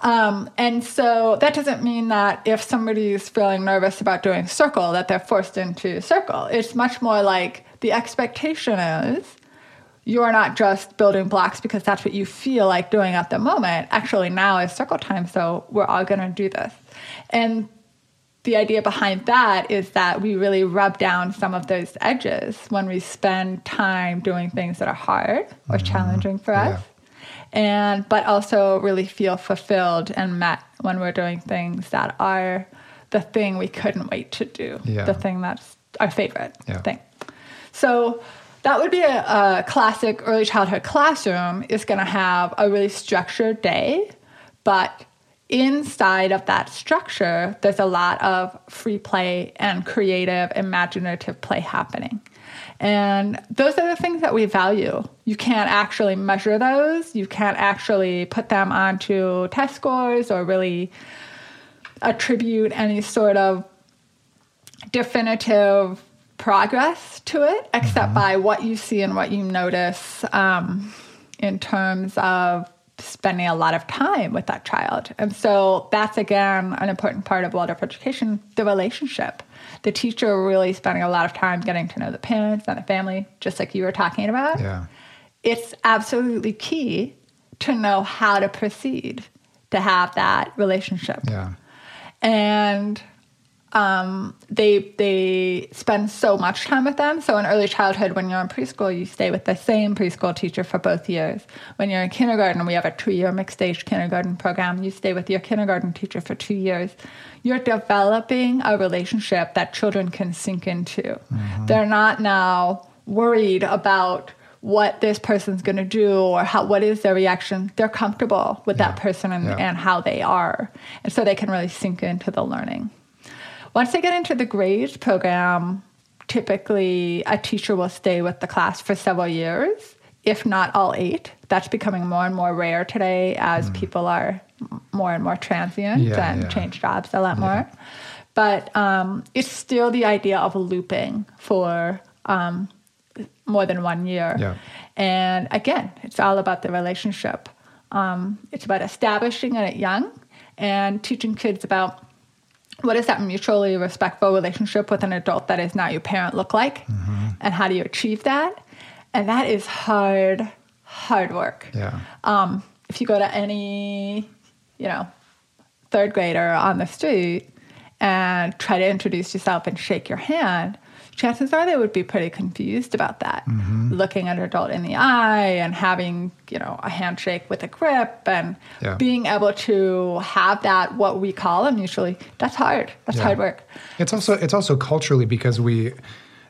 S3: Um, and so that doesn't mean that if somebody is feeling nervous about doing circle, that they're forced into circle. It's much more like the expectation is you're not just building blocks because that's what you feel like doing at the moment. Actually, now is circle time, so we're all going to do this. And the idea behind that is that we really rub down some of those edges when we spend time doing things that are hard or mm-hmm. challenging for us. And but also really feel fulfilled and met when we're doing things that are the thing we couldn't wait to do.
S2: Yeah.
S3: the thing that's our favorite
S2: Yeah.
S3: thing. So that would be a, a classic early childhood classroom is going to have a really structured day but inside of that structure there's a lot of free play and creative imaginative play happening and those are the things that we value. You can't actually measure those. You can't actually put them onto test scores or really attribute any sort of definitive progress to it, except by what you see and what you notice um, in terms of spending a lot of time with that child. And so that's again an important part of Waldorf education the relationship. The teacher really spending a lot of time getting to know the parents and the family, just like you were talking about.
S2: Yeah.
S3: It's absolutely key to know how to proceed to have that relationship
S2: Yeah.
S3: and um, they they spend so much time with them. So in early childhood, when you're in preschool, you stay with the same preschool teacher for both years. When you're in kindergarten, we have a two-year mixed age kindergarten program. You stay with your kindergarten teacher for two years. You're developing a relationship that children can sink into. They're not now worried about what this person's going to do or how what is their reaction they're comfortable with that person and,
S2: Yeah.
S3: and how they are and so they can really sink into the learning once they get into the grades program typically a teacher will stay with the class for several years if not all eight that's becoming more and more rare today as people are more and more transient
S2: Mm. Yeah,
S3: and
S2: yeah.
S3: change jobs a lot more but um, it's still the idea of looping for um, more than one year.
S2: Yeah.
S3: And again, it's all about the relationship. Um, it's about establishing it young and teaching kids about what does that mutually respectful relationship with an adult that is not your parent look like,
S2: Mm-hmm.
S3: and how do you achieve that? And that is hard, hard work.
S2: Yeah.
S3: Um, if you go to any, you know, third grader on the street and try to introduce yourself and shake your hand, chances are they would be pretty confused about that.
S2: Mm-hmm.
S3: Looking an adult in the eye and having, you know, a handshake with a grip and
S2: Yeah.
S3: being able to have that, what we call a mutually, that's hard. That's
S2: Yeah.
S3: hard work.
S2: It's also it's also culturally because we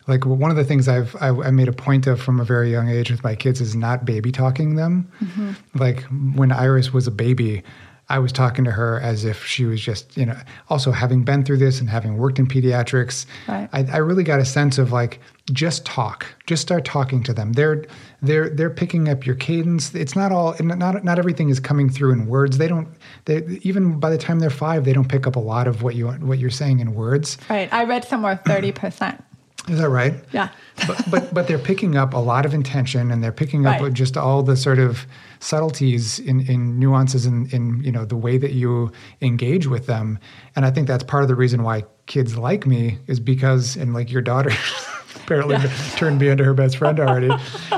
S2: like one of the things I've I, I made a point of from a very young age with my kids is not baby talking them.
S3: Mm-hmm.
S2: Like when Iris was a baby, I was talking to her as if she was just you know. Also having been through this and having worked in pediatrics,
S3: Right.
S2: I, I really got a sense of like just talk, just start talking to them. They're they're they're picking up your cadence. It's not all not not everything is coming through in words. They don't. They even by the time they're five, they don't pick up a lot of what you what you're saying in words.
S3: Right. I read somewhere 30%.
S2: Is that right?
S3: Yeah.
S2: but, but but they're picking up a lot of intention and they're picking up
S3: Right.
S2: just all the sort of subtleties in, in nuances in, in you know the way that you engage with them and i think that's part of the reason why kids like me is because and like your daughter apparently turned me into her best friend already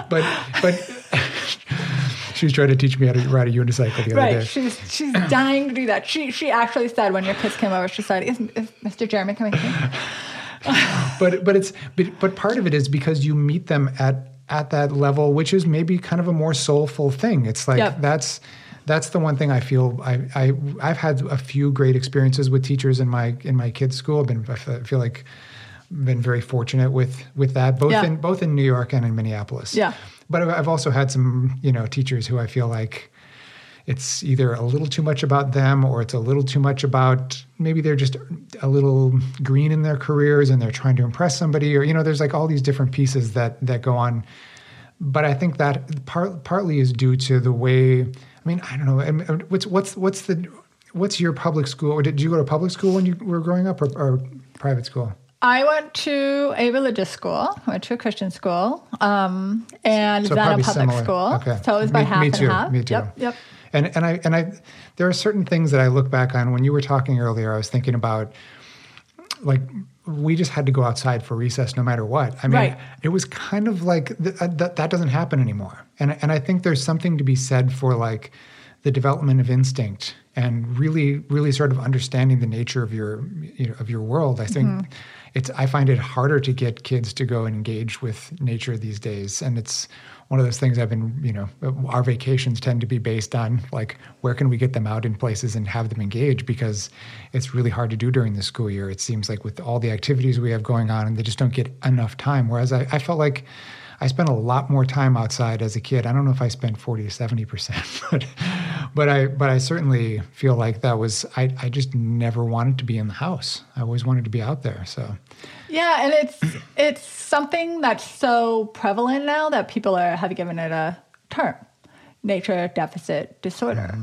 S2: but but she was trying to teach me how to ride a unicycle the other
S3: Right.
S2: day
S3: She's she's dying to do that. She she actually said when your kids came over, she said, "Is, is Mr. Jeremy coming here?"
S2: but but it's but, but part of it is because you meet them at at that level which is maybe kind of a more soulful thing it's like
S3: Yep.
S2: that's that's the one thing i feel I, I i've had a few great experiences with teachers in my in my kids school i've been i feel like been very fortunate with with that both
S3: Yeah.
S2: in both in new york and in minneapolis
S3: Yeah.
S2: but I've- i've also had some you know teachers who i feel like it's either a little too much about them or it's a little too much about maybe they're just a little green in their careers and they're trying to impress somebody or you know there's like all these different pieces that that go on but i think that part, partly is due to the way i mean i don't know what's what's what's the what's your public school or did you go to public school when you were growing up or, or private school
S3: I went to a religious school. I went to a Christian school, um, and
S2: So
S3: then a public
S2: similar.
S3: school.
S2: Okay.
S3: So it was by
S2: Me-
S3: half
S2: me
S3: and
S2: too,
S3: half.
S2: me too.
S3: Yep. Yep.
S2: And and I and I there are certain things that I look back on when you were talking earlier. I was thinking about like we just had to go outside for recess no matter what. I mean,
S3: Right.
S2: it was kind of like th- uh, that that doesn't happen anymore. And and I think there's something to be said for like the development of instinct and really really sort of understanding the nature of your you know of your world. I think
S3: Mm-hmm.
S2: it's I find it harder to get kids to go and engage with nature these days and it's one of those things I've been, you know, our vacations tend to be based on like where can we get them out in places and have them engage because it's really hard to do during the school year. It seems like with all the activities we have going on and they just don't get enough time. Whereas I, I felt like I spent a lot more time outside as a kid. I don't know if I spent 40 to 70 percent, but but I but I certainly feel like that was I, I just never wanted to be in the house. I always wanted to be out there. So
S3: Yeah, and it's it's something that's so prevalent now that people are have given it a term, nature deficit disorder.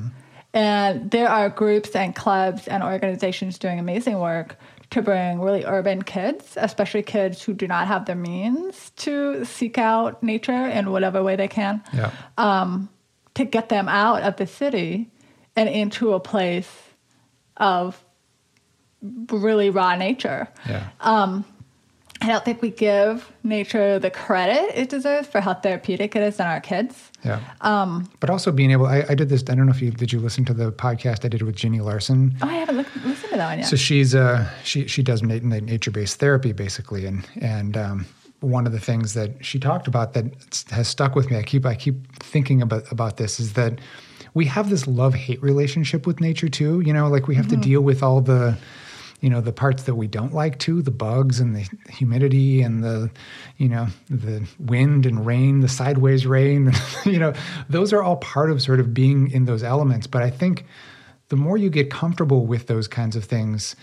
S3: And there are groups and clubs and organizations doing amazing work to bring really urban kids, especially kids who do not have the means to seek out nature in whatever way they can,
S2: yeah.
S3: um, to get them out of the city and into a place of really raw nature.
S2: yeah.
S3: Um, I don't think we give nature the credit it deserves for how therapeutic it is in our kids.
S2: Yeah. Um, but also being able, I, I did this. I don't know if you did. You listen to the podcast I did with Ginny Larson.
S3: Oh, I haven't look, listened to that one yet.
S2: So she's uh she she does nature based therapy basically, and and um, one of the things that she talked about that has stuck with me. I keep I keep thinking about about this is that we have this love hate relationship with nature too. You know, like we have to deal with all the you know the parts that we don't like too the bugs and the humidity and the you know the wind and rain the sideways rain you know those are all part of sort of being in those elements. But i think the more you get comfortable with those kinds of things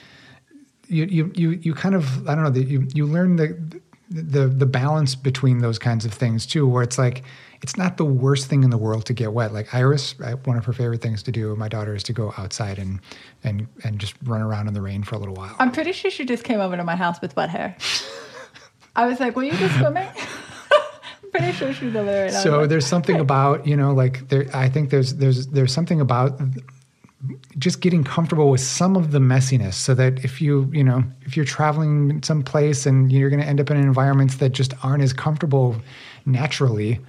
S2: you you you, you kind of i don't know you you learn the the the balance between those kinds of things too where it's like it's not the worst thing in the world to get wet. Like Iris, one of her favorite things to do, my daughter, is to go outside and and and just run around in the rain for a little while.
S3: I'm pretty sure she just came over to my house with wet hair. I was like, "Were you just swimming?" I'm pretty sure she's over there. Right
S2: so there's something about you know, like there. I think there's there's there's something about just getting comfortable with some of the messiness so that if you you know if you're traveling someplace and you're going to end up in environments that just aren't as comfortable naturally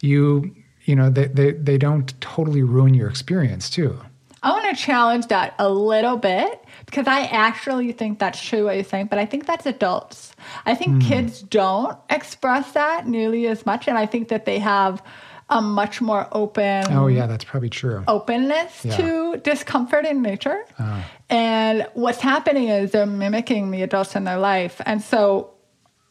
S2: you you know they, they, they don't totally ruin your experience too
S3: i want to challenge that a little bit because i actually think that's true what you're saying but i think that's adults i think mm. kids don't express that nearly as much and i think that they have a much more open
S2: oh yeah that's probably true
S3: openness yeah. to discomfort in nature uh. and what's happening is they're mimicking the adults in their life and so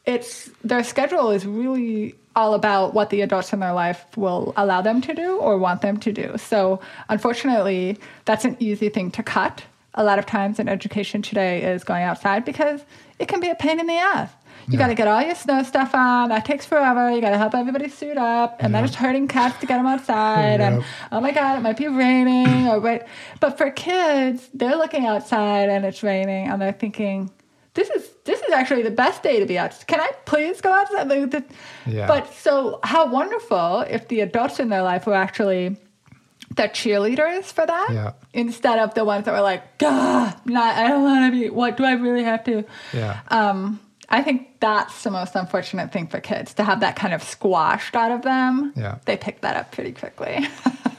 S3: it's their schedule is really all about what the adults in their life will allow them to do or want them to do. So, unfortunately, that's an easy thing to cut. A lot of times in education today is going outside because it can be a pain in the ass. You got to get all your snow stuff on. That takes forever. You got to help everybody suit up, and yeah. then it's hurting cats to get them outside. yep. And oh my god, it might be raining. or wait, but for kids, they're looking outside and it's raining, and they're thinking, this is this is actually the best day to be out. Can I please go outside? Yeah. But so how wonderful if the adults in their life were actually the cheerleaders for that
S2: yeah.
S3: instead of the ones that were like, "God, not I don't want to be. What do I really have to?"
S2: Yeah.
S3: Um, I think that's the most unfortunate thing for kids to have that kind of squashed out of them.
S2: Yeah.
S3: They pick that up pretty quickly.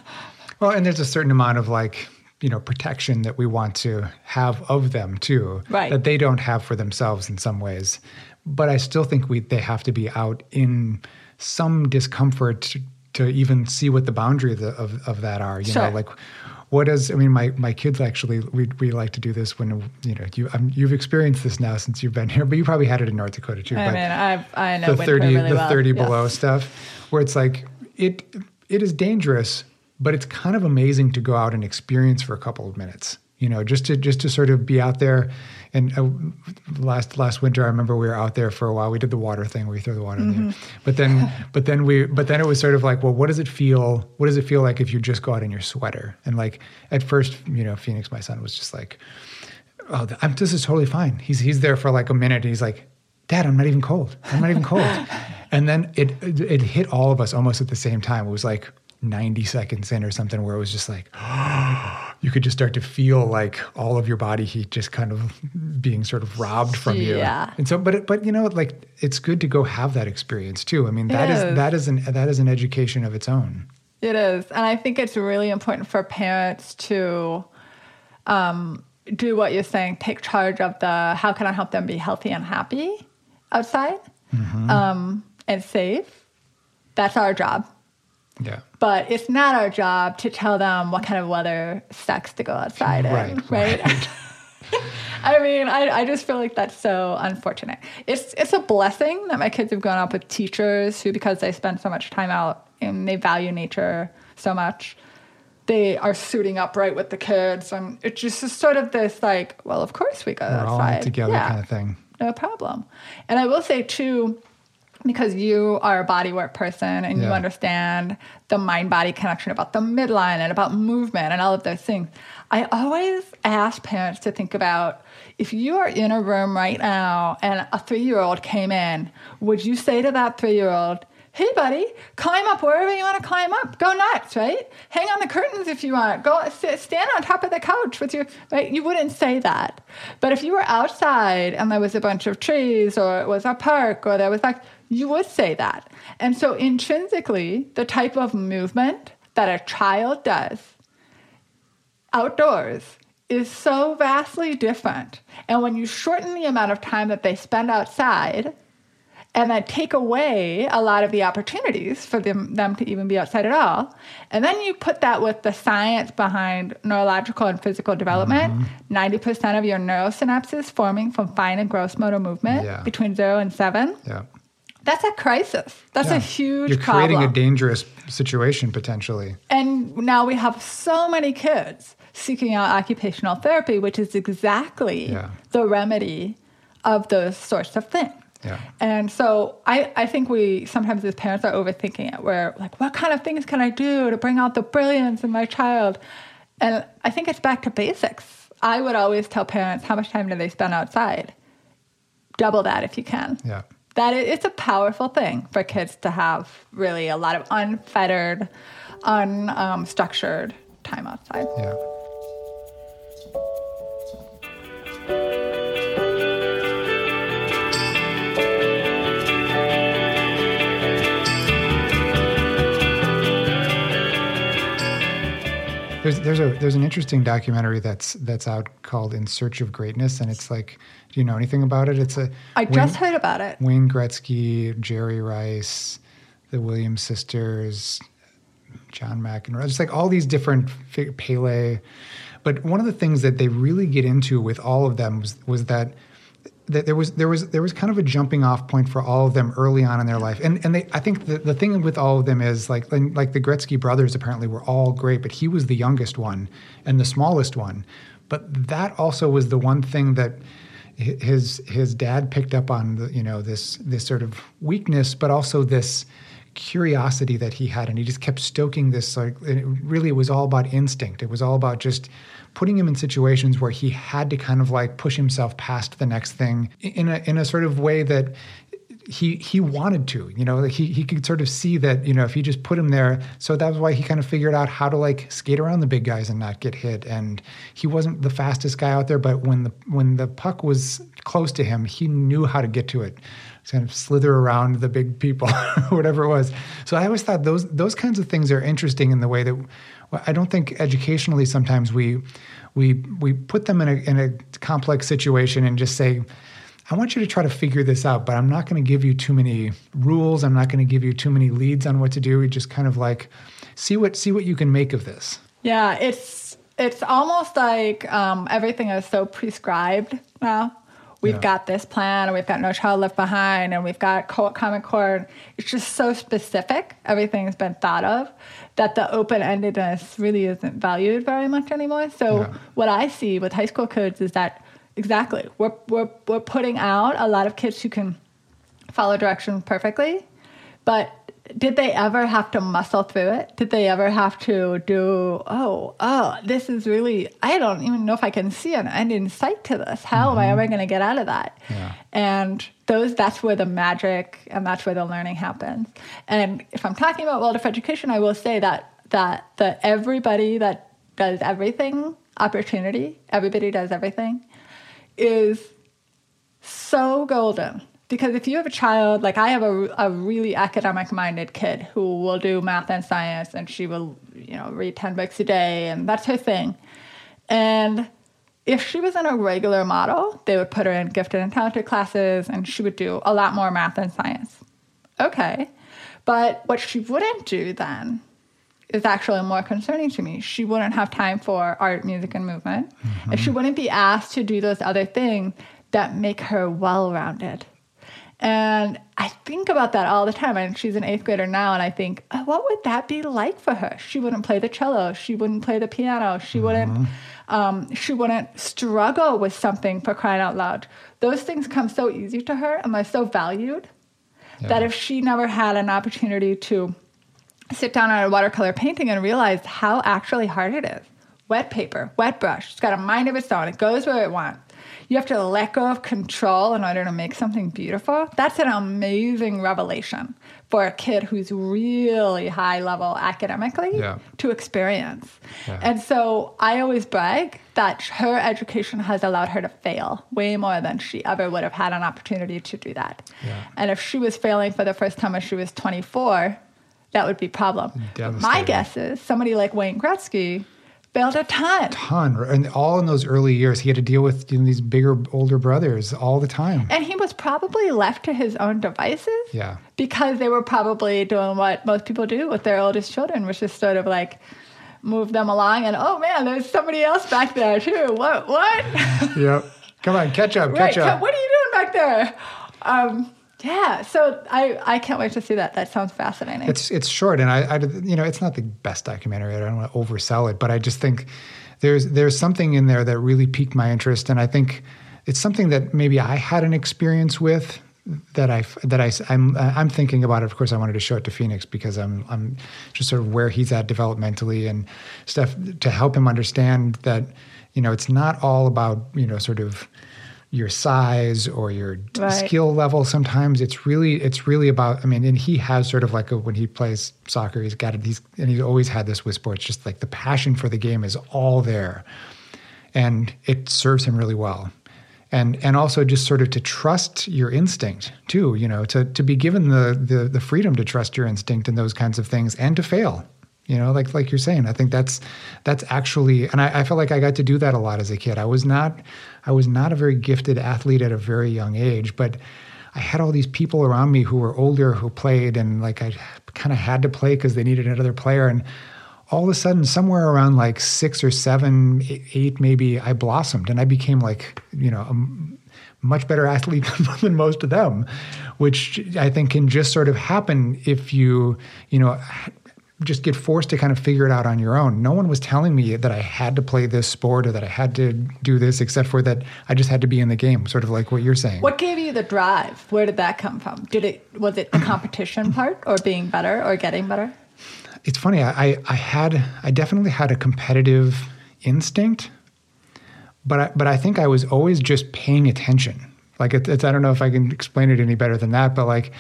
S2: well, and there's a certain amount of like you know protection that we want to have of them too
S3: right.
S2: that they don't have for themselves in some ways but i still think we they have to be out in some discomfort to, to even see what the boundary of, of, of that are you
S3: sure.
S2: know like what is i mean my, my kids actually we, we like to do this when you know you um, you've experienced this now since you've been here but you probably had it in north dakota too
S3: i mean i i know
S2: the 30
S3: really
S2: the
S3: well.
S2: 30 below stuff where it's like it it is dangerous but it's kind of amazing to go out and experience for a couple of minutes you know just to just to sort of be out there and uh, last last winter i remember we were out there for a while. We did the water thing where we throw the water mm-hmm. in there. But then but then we but then it was sort of like well what does it feel what does it feel like if you just go out in your sweater? And like at first you know phoenix my son was just like oh I'm, this is totally fine. He's he's there for like a minute and he's like dad i'm not even cold. I'm not even cold. And then it it hit all of us almost at the same time. It was like 90 seconds in or something where it was just like you could just start to feel like all of your body heat just kind of being sort of robbed from you
S3: yeah.
S2: and so but but you know like it's good to go have that experience too i mean that is. is that is an that is an education of its own
S3: it is and i think it's really important for parents to um, do what you're saying take charge of the how can i help them be healthy and happy outside mm-hmm. um, and safe that's our job
S2: yeah.
S3: But it's not our job to tell them what kind of weather sucks to go outside
S2: right,
S3: in, right?
S2: right.
S3: I mean, I, I just feel like that's so unfortunate. It's it's a blessing that my kids have grown up with teachers who, because they spend so much time out and they value nature so much, they are suiting up right with the kids, and it's just is sort of this like, well, of course we go
S2: We're
S3: outside
S2: together
S3: yeah,
S2: kind of thing.
S3: No problem. And I will say too because you are a bodywork person and yeah. you understand the mind body connection about the midline and about movement and all of those things. I always ask parents to think about if you are in a room right now and a three year old came in, would you say to that three year old, hey buddy climb up wherever you want to climb up. Go nuts right? Hang on the curtains if you want. Go stand on top of the couch with your right? You wouldn't say that. But if you were outside and there was a bunch of trees or it was a park or there was like you would say that. And so, intrinsically, the type of movement that a child does outdoors is so vastly different. And when you shorten the amount of time that they spend outside, and then take away a lot of the opportunities for them, them to even be outside at all. And then you put that with the science behind neurological and physical development.
S2: Mm-hmm.
S3: 90% of your neurosynapses forming from fine and gross motor movement
S2: Yeah.
S3: between zero and seven.
S2: Yeah.
S3: That's a crisis. That's
S2: Yeah.
S3: a huge
S2: You're
S3: problem.
S2: creating a dangerous situation potentially.
S3: And now we have so many kids seeking out occupational therapy, which is exactly
S2: Yeah.
S3: the remedy of those sorts of things.
S2: Yeah.
S3: And so I, I think we sometimes as parents are overthinking it. We're like, what kind of things can I do to bring out the brilliance in my child? And I think it's back to basics. I would always tell parents how much time do they spend outside? Double that if you can
S2: Yeah.
S3: That it's a powerful thing for kids to have really a lot of unfettered, unstructured um, time outside.
S2: Yeah. There's there's a there's an interesting documentary that's that's out called In Search of Greatness, and it's like, do you know anything about it? It's a
S3: I
S2: Wayne-
S3: just heard about it.
S2: Wayne Gretzky, Jerry Rice, the Williams sisters, John McEnroe, just like all these different Pele. But one of the things that they really get into with all of them was, was that that there was there was there was kind of a jumping off point for all of them early on in their life, and and they I think the, the thing with all of them is like like the Gretzky brothers apparently were all great, but he was the youngest one and the smallest one, but that also was the one thing that his his dad picked up on the you know this this sort of weakness, but also this curiosity that he had. And he just kept stoking this like it really was all about instinct. It was all about just putting him in situations where he had to kind of like push himself past the next thing in a in a sort of way that he he wanted to you know like he he could sort of see that you know if he just put him there. So that was why he kind of figured out how to like skate around the big guys and not get hit. And he wasn't the fastest guy out there but when the when the puck was close to him he knew how to get to it kind of slither around the big people whatever it was. So i always thought those those kinds of things are interesting in the way that i don't think educationally sometimes we we we put them in a in a complex situation and just say I want you to try to figure this out, but I'm not going to give you too many rules. I'm not going to give you too many leads on what to do. We just kind of like see what see what you can make of this.
S3: Yeah, it's it's almost like um, everything is so prescribed now. We've
S2: Yeah.
S3: got this plan, and we've got No Child Left Behind, and we've got Co- Common Core. It's just so specific. Everything's been thought of that the open endedness really isn't valued very much anymore. So
S2: Yeah.
S3: what I see with high school kids is that exactly we're we're we're putting out a lot of kids who can follow directions perfectly, but did they ever have to muscle through it? Did they ever have to do, oh, oh, this is really, I don't even know if I can see an end in sight to this. How am I mm-hmm. ever going to get out of that?
S2: Yeah.
S3: And those, that's where the magic and that's where the learning happens. And if I'm talking about Waldorf education, I will say that, that, that everybody that does everything, opportunity, everybody does everything, is so golden. Because if you have a child like i have a, a really academic minded kid who will do math and science and she will you know read 10 books a day and that's her thing. And if she was in a regular model they would put her in gifted and talented classes and she would do a lot more math and science. Okay. But what she wouldn't do then is actually more concerning to me. She wouldn't have time for art, music, and movement. And she wouldn't be asked to do those other things that make her well rounded. And I think about that all the time. And she's an eighth grader now. And I think, oh, what would that be like for her? She wouldn't play the cello. She wouldn't play the piano. She wouldn't. Um, she wouldn't struggle with something for crying out loud. Those things come so easy to her, and they're so valued that if she never had an opportunity to sit down on a watercolor painting and realize how actually hard it is. Wet paper, wet brush, it's got a mind of its own. It goes where it wants. You have to let go of control in order to make something beautiful. That's an amazing revelation for a kid who's really high level academically
S2: Yeah.
S3: to experience.
S2: Yeah.
S3: And so I always brag that her education has allowed her to fail way more than she ever would have had an opportunity to do that.
S2: Yeah.
S3: And if she was failing for the first time when she was 24, that would be a problem. My guess is somebody like Wayne Gretzky failed a ton.
S2: ton and all in those early years he had to deal with you know, these bigger older brothers all the time
S3: And he was probably left to his own devices.
S2: yeah
S3: Because they were probably doing what most people do with their oldest children, which is sort of like move them along and oh man, there's somebody else back there too. What what?
S2: yep come on catch up
S3: right,
S2: catch up
S3: what are you doing back there? Um, yeah, so I, I can't wait to see that. That sounds fascinating.
S2: It's it's short, and I, I you know it's not the best documentary. I don't want to oversell it, but I just think there's there's something in there that really piqued my interest, and I think it's something that maybe I had an experience with that I that I I'm I'm thinking about it. Of course, I wanted to show it to Phoenix because I'm I'm just sort of where he's at developmentally and stuff to help him understand that you know it's not all about you know sort of your size or your
S3: Right.
S2: skill level sometimes it's really it's really about i mean and he has sort of like a, when he plays soccer he's got it he's and he's always had this with sports just like the passion for the game is all there. And it serves him really well. And and also just sort of to trust your instinct too you know to to be given the the, the freedom to trust your instinct in those kinds of things and to fail. You know like like you're saying i think that's that's actually and I, I felt like i got to do that a lot as a kid. I was not i was not a very gifted athlete at a very young age but i had all these people around me who were older who played and like i kind of had to play because they needed another player. And all of a sudden somewhere around like six or seven eight maybe i blossomed and i became like you know a much better athlete than most of them which i think can just sort of happen if you you know just get forced to kind of figure it out on your own. No one was telling me that I had to play this sport or that I had to do this, except for that I just had to be in the game, sort of like what you're saying.
S3: what gave you the drive? Where did that come from? Did it was it the competition part or being better or getting better?
S2: It's funny. I, I, I had, I definitely had a competitive instinct, but I, but I think I was always just paying attention. Like it, it's, I don't know if I can explain it any better than that, but like,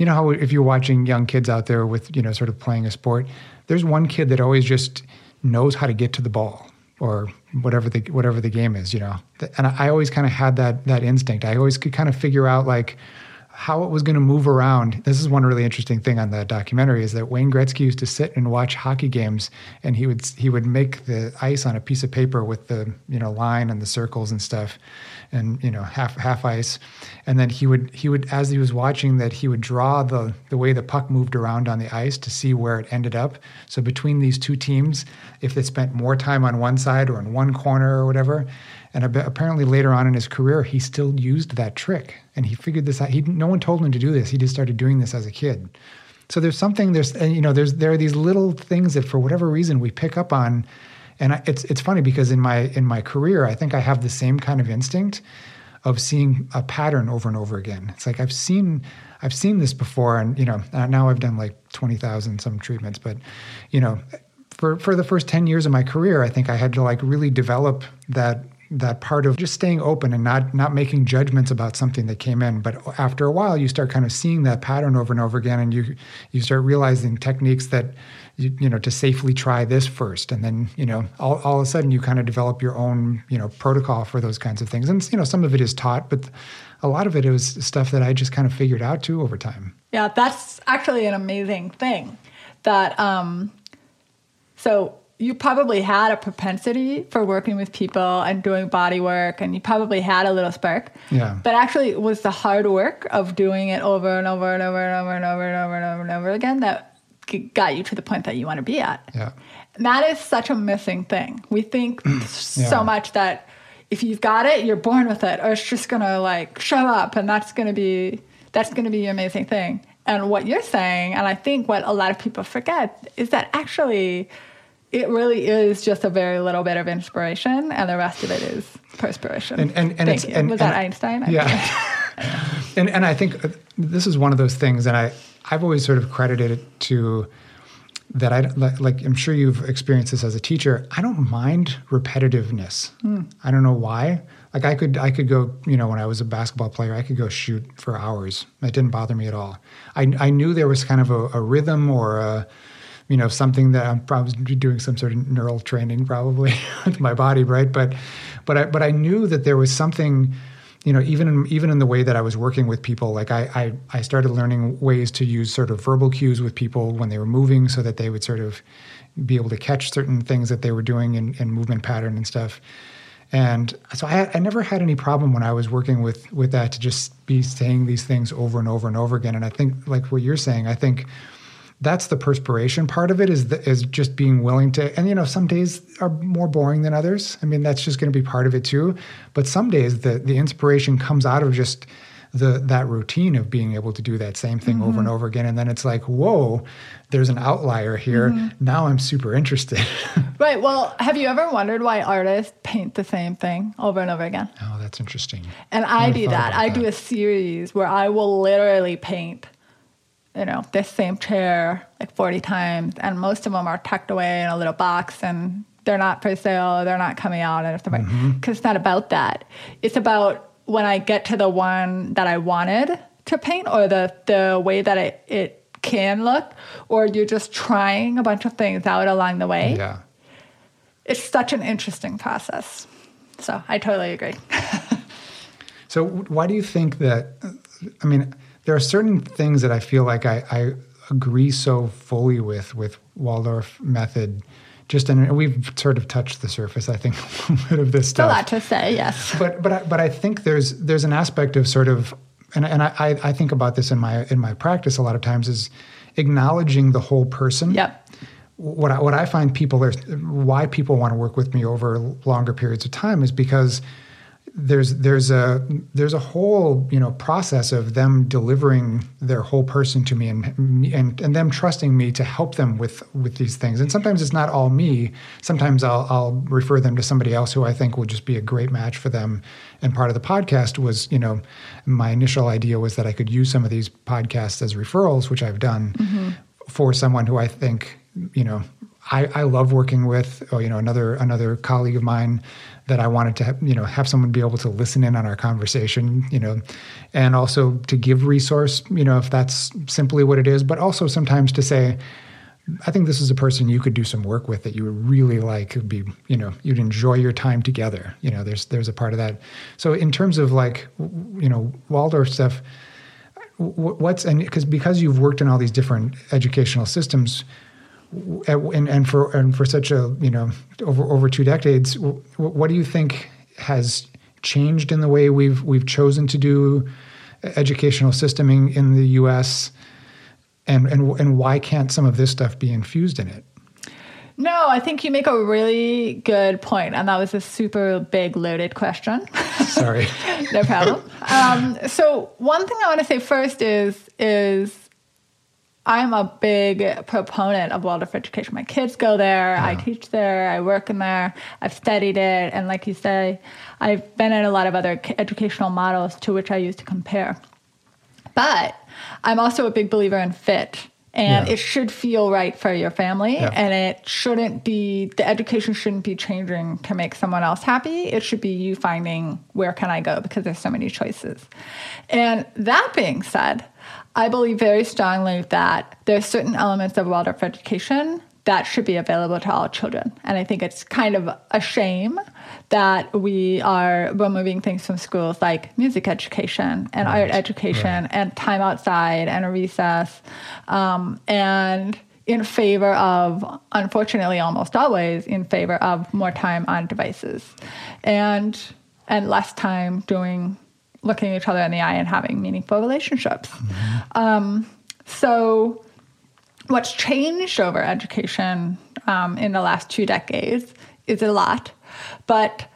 S2: you know how if you're watching young kids out there with you know sort of playing a sport, there's one kid that always just knows how to get to the ball or whatever the whatever the game is, you know. And I, always kind of had that that instinct. I always could kind of figure out like how it was going to move around. This is one really interesting thing on the documentary is that Wayne Gretzky used to sit and watch hockey games, and he would he would make the ice on a piece of paper with the you know line and the circles and stuff, and you know half half ice, and then he would he would as he was watching that he would draw the the way the puck moved around on the ice to see where it ended up. So between these two teams, if they spent more time on one side or in one corner or whatever, and apparently later on in his career, he still used that trick, and he figured this out. He no one told him to do this. He just started doing this as a kid. So there's something there's and, you know there's there are these little things that for whatever reason we pick up on, and I, it's it's funny because in my in my career I think I have the same kind of instinct of seeing a pattern over and over again. It's like I've seen I've seen this before, and you know uh, now I've done like twenty thousand some treatments, but you know for for the first 10 years of my career i think i had to like really develop that that part of just staying open and not not making judgments about something that came in but after a while you start kind of seeing that pattern over and over again and you you start realizing techniques that you, you know to safely try this first and then you know all, all of a sudden you kind of develop your own you know protocol for those kinds of things and you know some of it is taught but a lot of it was stuff that i just kind of figured out too over time
S3: Yeah, that's actually an amazing thing. That um, so you probably had a propensity for working with people and doing body work, and you probably had a little spark.
S2: Yeah.
S3: But actually, it was the hard work of doing it over and over and over and over and over and over and over and over again that got you to the point that you want to be at.
S2: yeah
S3: And that is such a missing thing. We think
S2: Yeah.
S3: so much that if you've got it, you're born with it, or it's just gonna like show up, and that's gonna be that's gonna be your amazing thing. And what you're saying, and I think what a lot of people forget, is that actually it really is just a very little bit of inspiration, and the rest of it is perspiration.
S2: And- and- and
S3: Thank
S2: it's-
S3: you.
S2: and-
S3: was that
S2: and-
S3: Einstein?
S2: Yeah. and and I think uh, this is one of those things, and I I've always sort of credited it to that I like, like I'm sure you've experienced this as a teacher. I don't mind repetitiveness. Hmm. I don't know why. Like I could I could go you know when I was a basketball player I could go shoot for hours. It didn't bother me at all. I I knew there was kind of a, a rhythm or a you know something that I'm probably doing some sort of neural training probably with my body right but but I but I knew that there was something you know, even in, even in the way that I was working with people, like I, I, I started learning ways to use sort of verbal cues with people when they were moving, so that they would sort of be able to catch certain things that they were doing in, in movement pattern and stuff. And so I, I never had any problem when I was working with with that to just be saying these things over and over and over again. And I think, like what you're saying, I think that's the perspiration part of it is the, is just being willing to and you know some days are more boring than others. I mean that's just going to be part of it too. But some days the the inspiration comes out of just the that routine of being able to do that same thing mm-hmm. over and over again. And then it's like whoa there's an outlier here. Mm-hmm. now i'm super interested.
S3: Right. Well have you ever wondered why artists paint the same thing over and over again?
S2: Oh that's interesting.
S3: And i do that. i that. do a series where i will literally paint you know this same chair like 40 times and most of them are tucked away in a little box and they're not for sale they're not coming out and because mm-hmm. it's not about that it's about when I get to the one that I wanted to paint or the, the way that it, it can look, or you're just trying a bunch of things out along the way.
S2: Yeah.
S3: It's such an interesting process. So I totally agree.
S2: so why do you think that I mean, there are certain things that I feel like I, I agree so fully with with Waldorf method just and we've sort of touched the surface, I think, a little bit of this stuff.
S3: A lot to say, yes.
S2: But but I, but I think there's there's an aspect of sort of and and I I think about this in my in my practice a lot of times is acknowledging the whole person.
S3: Yep.
S2: What I, what I find people are why people want to work with me over longer periods of time is because there's there's a there's a whole you know process of them delivering their whole person to me and and and them trusting me to help them with with these things. And sometimes it's not all me. Sometimes I'll I'll refer them to somebody else who I think will just be a great match for them. And part of the podcast was you know my initial idea was that I could use some of these podcasts as referrals which I've done mm-hmm. for someone who I think you know I, I love working with oh, you know another another colleague of mine that I wanted to have, you know have someone be able to listen in on our conversation, you know, and also to give resource, you know, if that's simply what it is, but also sometimes to say, I think this is a person you could do some work with that you would really like. Would be, you know, you'd enjoy your time together. You know, there's there's a part of that. So in terms of like, you know, Waldorf stuff, what's and because because you've worked in all these different educational systems and, and for and for such a you know over over two decades, what do you think has changed in the way we've we've chosen to do educational systeming in the U.S. and and and why can't some of this stuff be infused in it?
S3: No, I think you make a really good point, and that was a super big loaded question.
S2: Sorry,
S3: no problem. Um, so one thing I want to say first is is I'm a big proponent of Waldorf education. My kids go there, yeah. I teach there, I work in there, I've studied it, and like you say, I've been in a lot of other educational models to which I use to compare. But I'm also a big believer in fit. And yeah. it should feel right for your family, yeah. and it shouldn't be the education shouldn't be changing to make someone else happy. It should be you finding where can I go because there's so many choices. And that being said, I believe very strongly that there are certain elements of Waldorf education that should be available to all children. And I think it's kind of a shame that we are removing things from schools like music education and right. art education right. and time outside and a recess. Um, and in favor of, unfortunately, almost always in favor of more time on devices and and less time doing looking each other in the eye and having meaningful relationships. Mm-hmm. Um, so, what's changed over education um, in the last two decades is a lot, but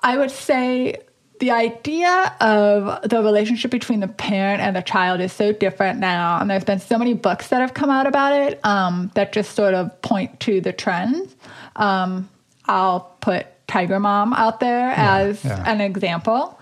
S3: I would say the idea of the relationship between the parent and the child is so different now, and there's been so many books that have come out about it um, that just sort of point to the trends. Um, I'll put Tiger Mom out there yeah, as yeah. an example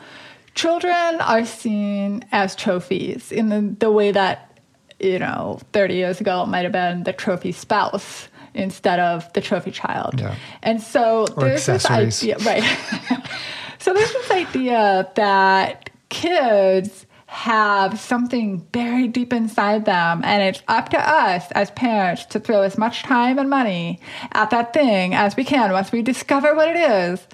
S3: children are seen as trophies in the, the way that, you know, 30 years ago it might have been the trophy spouse instead of the trophy child. Yeah. And so
S2: or there's this
S3: idea, right. so there's this idea that kids have something buried deep inside them. And it's up to us as parents to throw as much time and money at that thing as we can once we discover what it is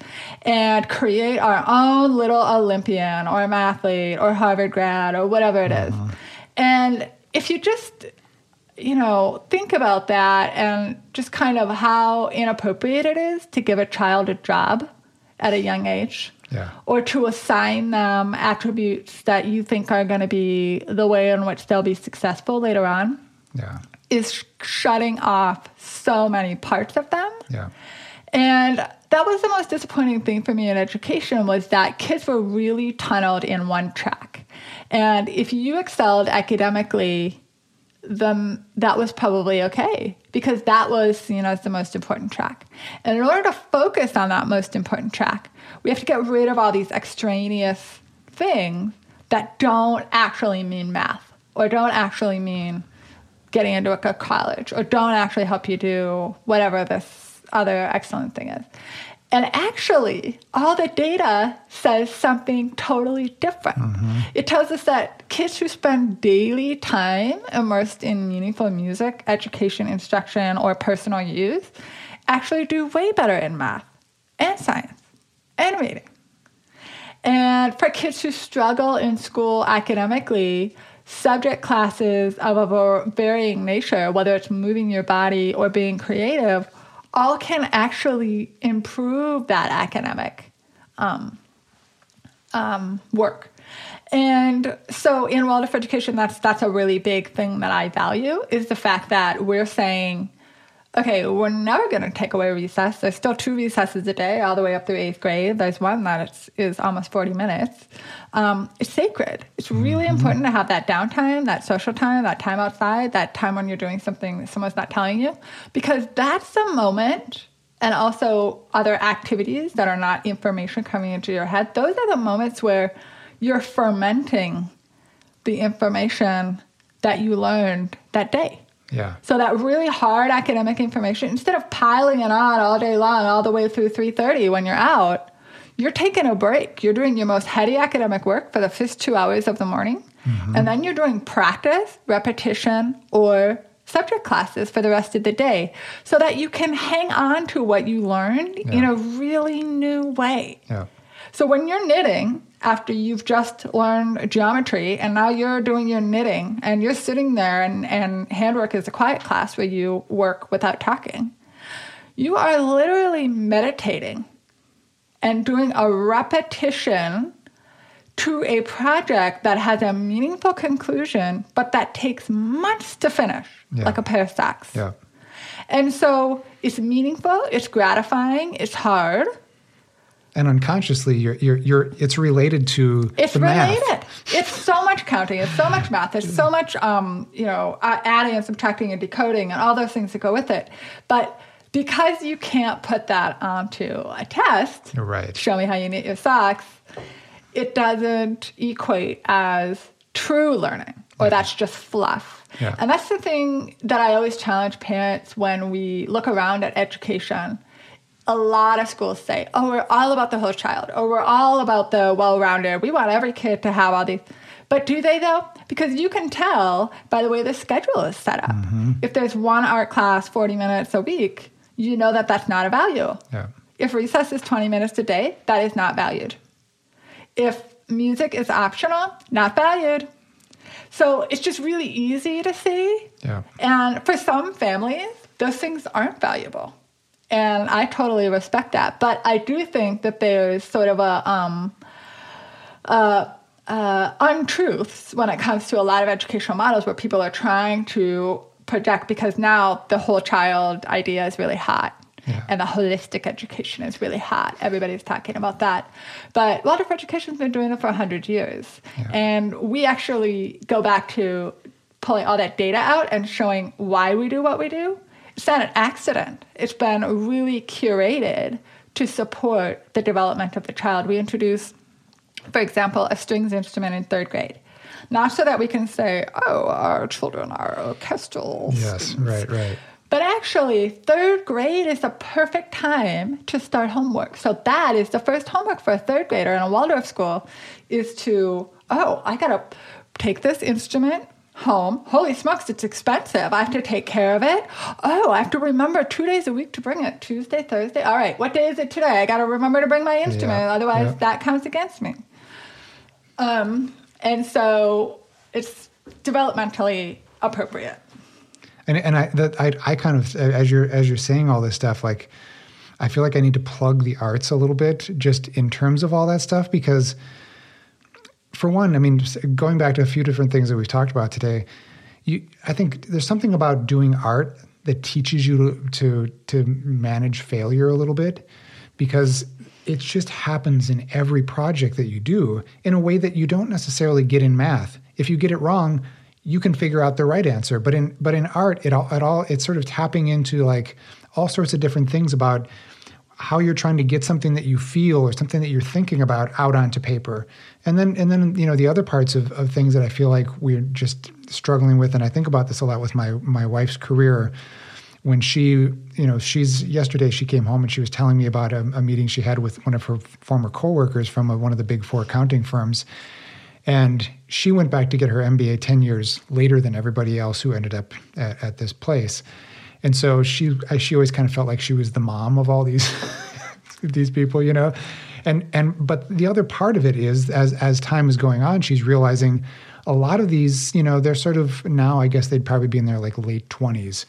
S3: and create our own little Olympian or mathlete or Harvard grad or whatever it is. Uh-huh. And if you just you know, think about that and just kind of how inappropriate it is to give a child a job at a young age.
S2: Yeah.
S3: Or to assign them attributes that you think are going to be the way in which they'll be successful later on
S2: Yeah.
S3: is shutting off so many parts of them.
S2: Yeah.
S3: And that was the most disappointing thing for me in education was that kids were really tunneled in one track. And if you excelled academically, then that was probably okay because that was you know the most important track. And in order to focus on that most important track, we have to get rid of all these extraneous things that don't actually mean math or don't actually mean getting into a college or don't actually help you do whatever this other excellent thing is. And actually, all the data says something totally different. Mm-hmm. It tells us that kids who spend daily time immersed in meaningful music, education, instruction, or personal use actually do way better in math and science and reading. And for kids who struggle in school academically, subject classes of a varying nature, whether it's moving your body or being creative, all can actually improve that academic um, um, work. And so in Waldorf education, that's that's a really big thing that I value is the fact that we're saying, okay, we're never going to take away recess. There's still two recesses a day, all the way up through eighth grade. There's one that is, is almost 40 minutes. Um, it's sacred. It's really important to have that downtime, that social time, that time outside, that time when you're doing something that someone's not telling you, because that's the moment. And also other activities that are not information coming into your head. Those are the moments where you're fermenting the information that you learned that day.
S2: Yeah.
S3: So that really hard academic information, instead of piling it on all day long, all the way through 3:30 when you're out, you're taking a break. You're doing your most heady academic work for the first two hours of the morning, mm-hmm. and then you're doing practice, repetition, or subject classes for the rest of the day, so that you can hang on to what you learned in a really new way.
S2: Yeah.
S3: So when you're knitting, after you've just learned geometry and now you're doing your knitting and you're sitting there and, and handwork is a quiet class where you work without talking, you are literally meditating and doing a repetition to a project that has a meaningful conclusion, but that takes months to finish,
S2: Yeah.
S3: like a pair of socks.
S2: Yeah.
S3: And so it's meaningful, it's gratifying, it's hard.
S2: And unconsciously, you're you're you're it's related to
S3: It's
S2: the
S3: related.
S2: math.
S3: It's so much counting. It's so much math. There's so much, um, you know, adding and subtracting and decoding and all those things that go with it. But because you can't put that onto a test,
S2: right.
S3: show me how you knit your socks, it doesn't equate as true learning, or that's just fluff.
S2: Yeah.
S3: And that's the thing that I always challenge parents when we look around at education. A lot of schools say, oh, we're all about the whole child, or we're all about the well rounded. We want every kid to have all these. But do they though? Because you can tell by the way the schedule is set up. Mm-hmm. If there's one art class, 40 minutes a week, you know that that's not a value.
S2: Yeah.
S3: If recess is 20 minutes a day, that is not valued. If music is optional, not valued. So it's just really easy to see.
S2: Yeah.
S3: And for some families, those things aren't valuable. And I totally respect that. But I do think that there's sort of a um, uh, uh, untruths when it comes to a lot of educational models where people are trying to project because now the whole child idea is really hot.
S2: Yeah.
S3: And the holistic education is really hot. Everybody's talking about that. But Waldorf education's been doing it for 100 years. And we actually go back to pulling all that data out and showing why we do what we do. It's not an accident. It's been really curated to support the development of the child. We introduce for example, a strings instrument in third grade. Not so that we can say, oh, our children are orchestral.
S2: Yes. Right. Right.
S3: But actually, third grade is the perfect time to start homework. So that is the first homework for a third grader in a Waldorf school is to oh, I got to take this instrument home. Holy smokes, it's expensive. I have to take care of it. Oh, I have to remember two days a week to bring it Tuesday, Thursday. All right, what day is it today? I got to remember to bring my instrument.
S2: Yeah,
S3: Otherwise,
S2: yeah.
S3: that counts against me. Um, and so it's developmentally appropriate.
S2: And and I that I I kind of as you're as you're saying all this stuff like I feel like I need to plug the arts a little bit just in terms of all that stuff because for one, I mean going back to a few different things that we've talked about today, you I think there's something about doing art that teaches you to to, to manage failure a little bit because it just happens in every project that you do in a way that you don't necessarily get in math. If you get it wrong, you can figure out the right answer. But in but in art, it all it all it's sort of tapping into like all sorts of different things about how you're trying to get something that you feel or something that you're thinking about out onto paper. And then and then you know the other parts of, of things that I feel like we're just struggling with, and I think about this a lot with my my wife's career. When she, you know, she's yesterday she came home and she was telling me about a, a meeting she had with one of her former coworkers from a, one of the big four accounting firms, and she went back to get her MBA ten years later than everybody else who ended up at, at this place, and so she she always kind of felt like she was the mom of all these these people, you know, and and but the other part of it is as as time is going on, she's realizing a lot of these, you know, they're sort of now I guess they'd probably be in their like late 20s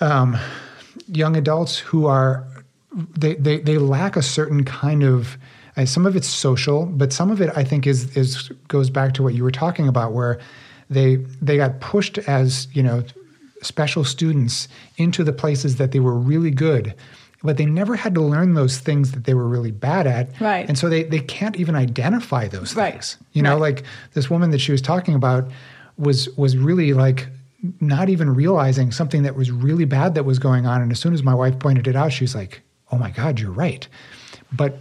S2: um, young adults who are they, they they lack a certain kind of uh, some of it's social, but some of it I think is is goes back to what you were talking about, where they they got pushed as you know special students into the places that they were really good, but they never had to learn those things that they were really bad at,
S3: Right.
S2: And so they they can't even identify those
S3: Right.
S2: things. You know,
S3: Right.
S2: like this woman that she was talking about was was really like not even realizing something that was really bad that was going on and as soon as my wife pointed it out she's like oh my god you're right but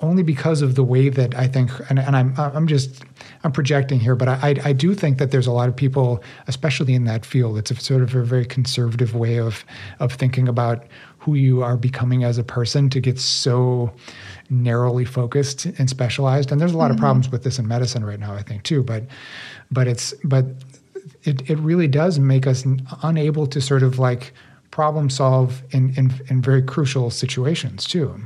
S2: only because of the way that I think, and, and I'm I'm just I'm projecting here, but I, I do think that there's a lot of people, especially in that field, it's a sort of a very conservative way of of thinking about who you are becoming as a person to get so narrowly focused and specialized. And there's a lot of mm-hmm. problems with this in medicine right now, I think too. But but it's but it it really does make us unable to sort of like problem solve in in, in very crucial situations too.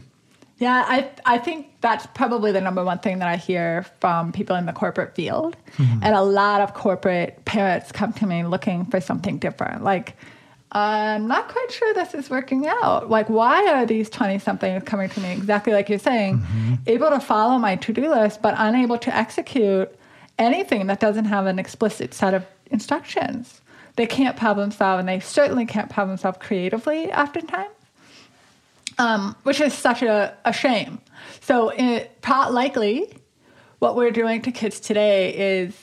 S3: Yeah, I I think that's probably the number one thing that I hear from people in the corporate field. Mm-hmm. And a lot of corporate parents come to me looking for something different. Like, I'm not quite sure this is working out. Like, why are these 20 somethings coming to me exactly like you're saying, mm-hmm. able to follow my to do list, but unable to execute anything that doesn't have an explicit set of instructions? They can't problem solve, and they certainly can't problem solve creatively oftentimes um, which is such a, a shame. So, it, likely, what we're doing to kids today is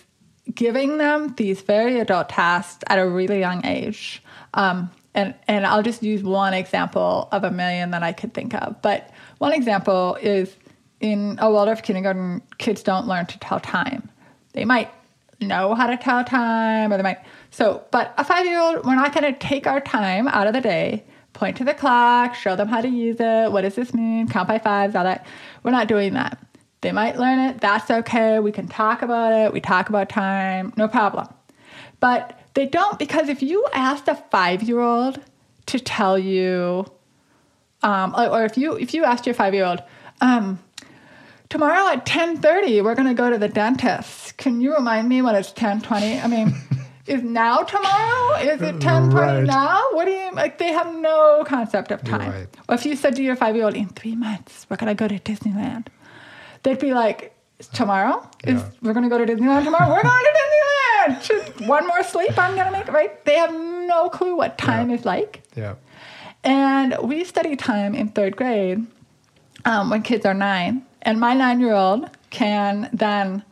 S3: giving them these very adult tasks at a really young age. Um, and, and I'll just use one example of a million that I could think of. But one example is in a lot of kindergarten, kids don't learn to tell time. They might know how to tell time, or they might. So, but a five year old, we're not going to take our time out of the day, point to the clock, show them how to use it. What does this mean? Count by fives, all that. We're not doing that. They might learn it. That's okay. We can talk about it. We talk about time. No problem. But they don't because if you asked a five year old to tell you, um, or if you if you asked your five year old, um, tomorrow at 10.30 we're going to go to the dentist can you remind me when it's 10.20 i mean is now tomorrow is it 10.20
S2: Right.
S3: now what do you mean? like they have no concept of time
S2: Right.
S3: or if you said to your five-year-old in three months we're going to go to disneyland they'd be like tomorrow is we're going to go to disneyland tomorrow we're going to disneyland Just one more sleep i'm going to make it right they have no clue what time
S2: Yeah.
S3: is like
S2: Yeah.
S3: and we study time in third grade um, when kids are nine. And my nine year old can then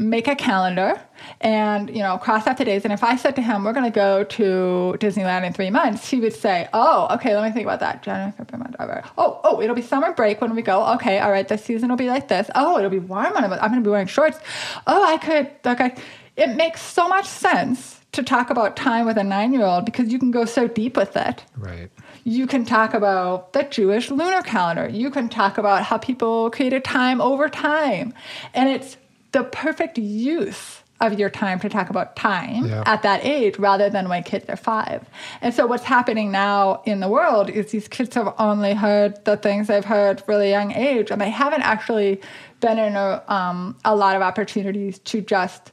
S3: make a calendar and you know cross out the days and if i said to him we're going to go to disneyland in three months he would say oh okay let me think about that. January, February, March, oh oh it'll be summer break when we go. Okay all right this season will be like this. Oh it'll be warm when i'm, I'm going to be wearing shorts. Oh i could okay it makes so much sense to talk about time with a nine year old because you can go so deep with it.
S2: Right.
S3: you can talk about the Jewish lunar calendar. You can talk about how people created time over time. And it's the perfect use of your time to talk about time
S2: Yeah.
S3: at that age rather than when kids are five. And so what's happening now in the world is these kids have only heard the things they've heard really young age and they haven't actually been in a, um, a lot of opportunities to just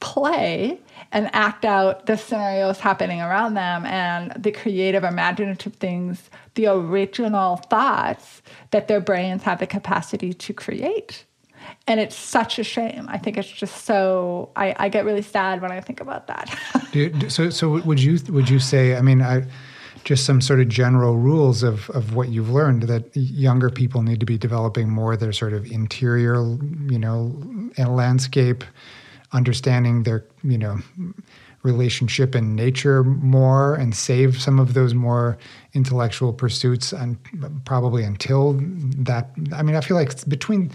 S3: play and act out the scenarios happening around them and the creative imaginative things the original thoughts that their brains have the capacity to create and it's such a shame i think it's just so i, I get really sad when i think about that
S2: do- so, so would you would you say? I mean, I just some sort of general rules of of what you've learned that younger people need to be developing more their sort of interior, you know, and landscape, understanding their you know relationship and nature more, and save some of those more intellectual pursuits, and probably until that. I mean, I feel like between.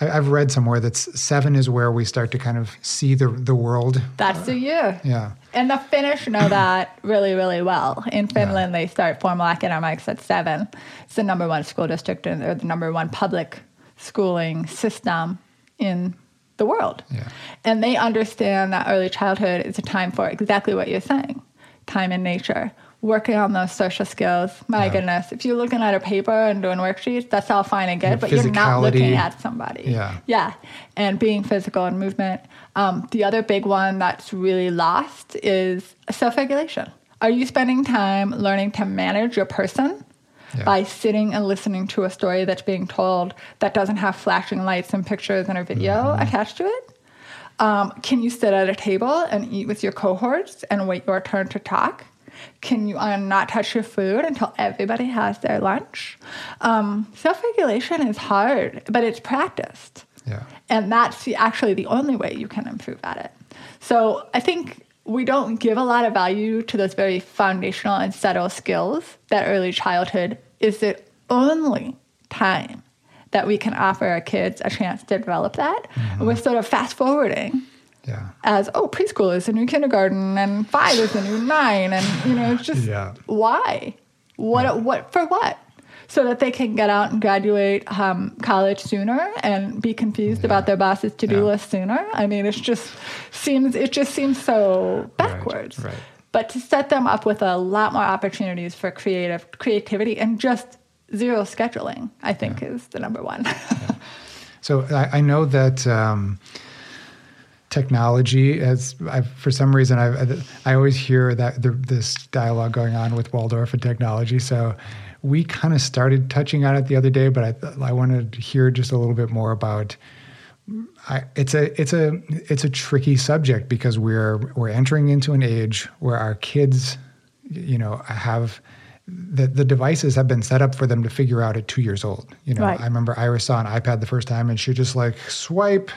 S2: I- I've read somewhere that seven is where we start to kind of see the the world.
S3: that's the year
S2: Yeah.
S3: and the finnish know that really really well in finland they start formal academics at seven it's the number one school district and they're the number one public schooling system in the world
S2: Yeah.
S3: and they understand that early childhood is a time for exactly what you're saying time in nature working on those social skills my
S2: Yeah.
S3: goodness if you're looking at a paper and doing worksheets that's all fine and good
S2: Your
S3: but you're not looking at somebody
S2: Yeah.
S3: yeah and being physical and movement um, the other big one that's really lost is self-regulation are you spending time learning to manage your person
S2: Yeah.
S3: by sitting and listening to a story that's being told that doesn't have flashing lights and pictures and a video
S2: Mm-hmm.
S3: attached to it um, can you sit at a table and eat with your cohorts and wait your turn to talk? Can you uh, not touch your food until everybody has their lunch? Um, Self regulation is hard, but it's practiced.
S2: Yeah.
S3: And that's the, actually the only way you can improve at it. So I think we don't give a lot of value to those very foundational and subtle skills that early childhood is the only time that we can offer our kids a chance to develop that. And we're sort of fast forwarding
S2: Yeah.
S3: as oh preschool is the new kindergarten and five is the new nine and you know it's just
S2: Yeah.
S3: why? What what for what? So that they can get out and graduate um, college sooner and be confused about their boss's to-do
S2: Yeah.
S3: list sooner? I mean it's just seems it just seems so backwards.
S2: right.
S3: but to set them up with a lot more opportunities for creative creativity and just zero scheduling i think is the number one.
S2: So I, I know that um, technology has, I've, for some reason, I've, I always hear that the, this dialogue going on with Waldorf and technology. So we kind of started touching on it the other day, but I, I wanted to hear just a little bit more about. I, it's a it's a it's a tricky subject because we're we're entering into an age where our kids, you know, have the, the devices have been set up for them to figure out at two years old. You know,
S3: Right.
S2: I remember Iris saw an iPad the first time and she just like swipe,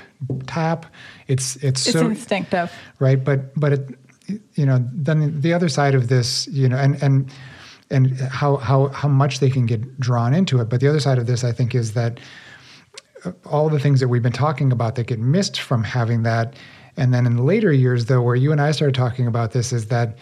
S2: tap. It's it's,
S3: it's
S2: so
S3: instinctive
S2: right, but but it, you know, then the other side of this, you know, and and and how how how much they can get drawn into it. But the other side of this, I think, is that uh, all the things that we've been talking about that get missed from having that. And then in later years, though, where you and I started talking about this, is that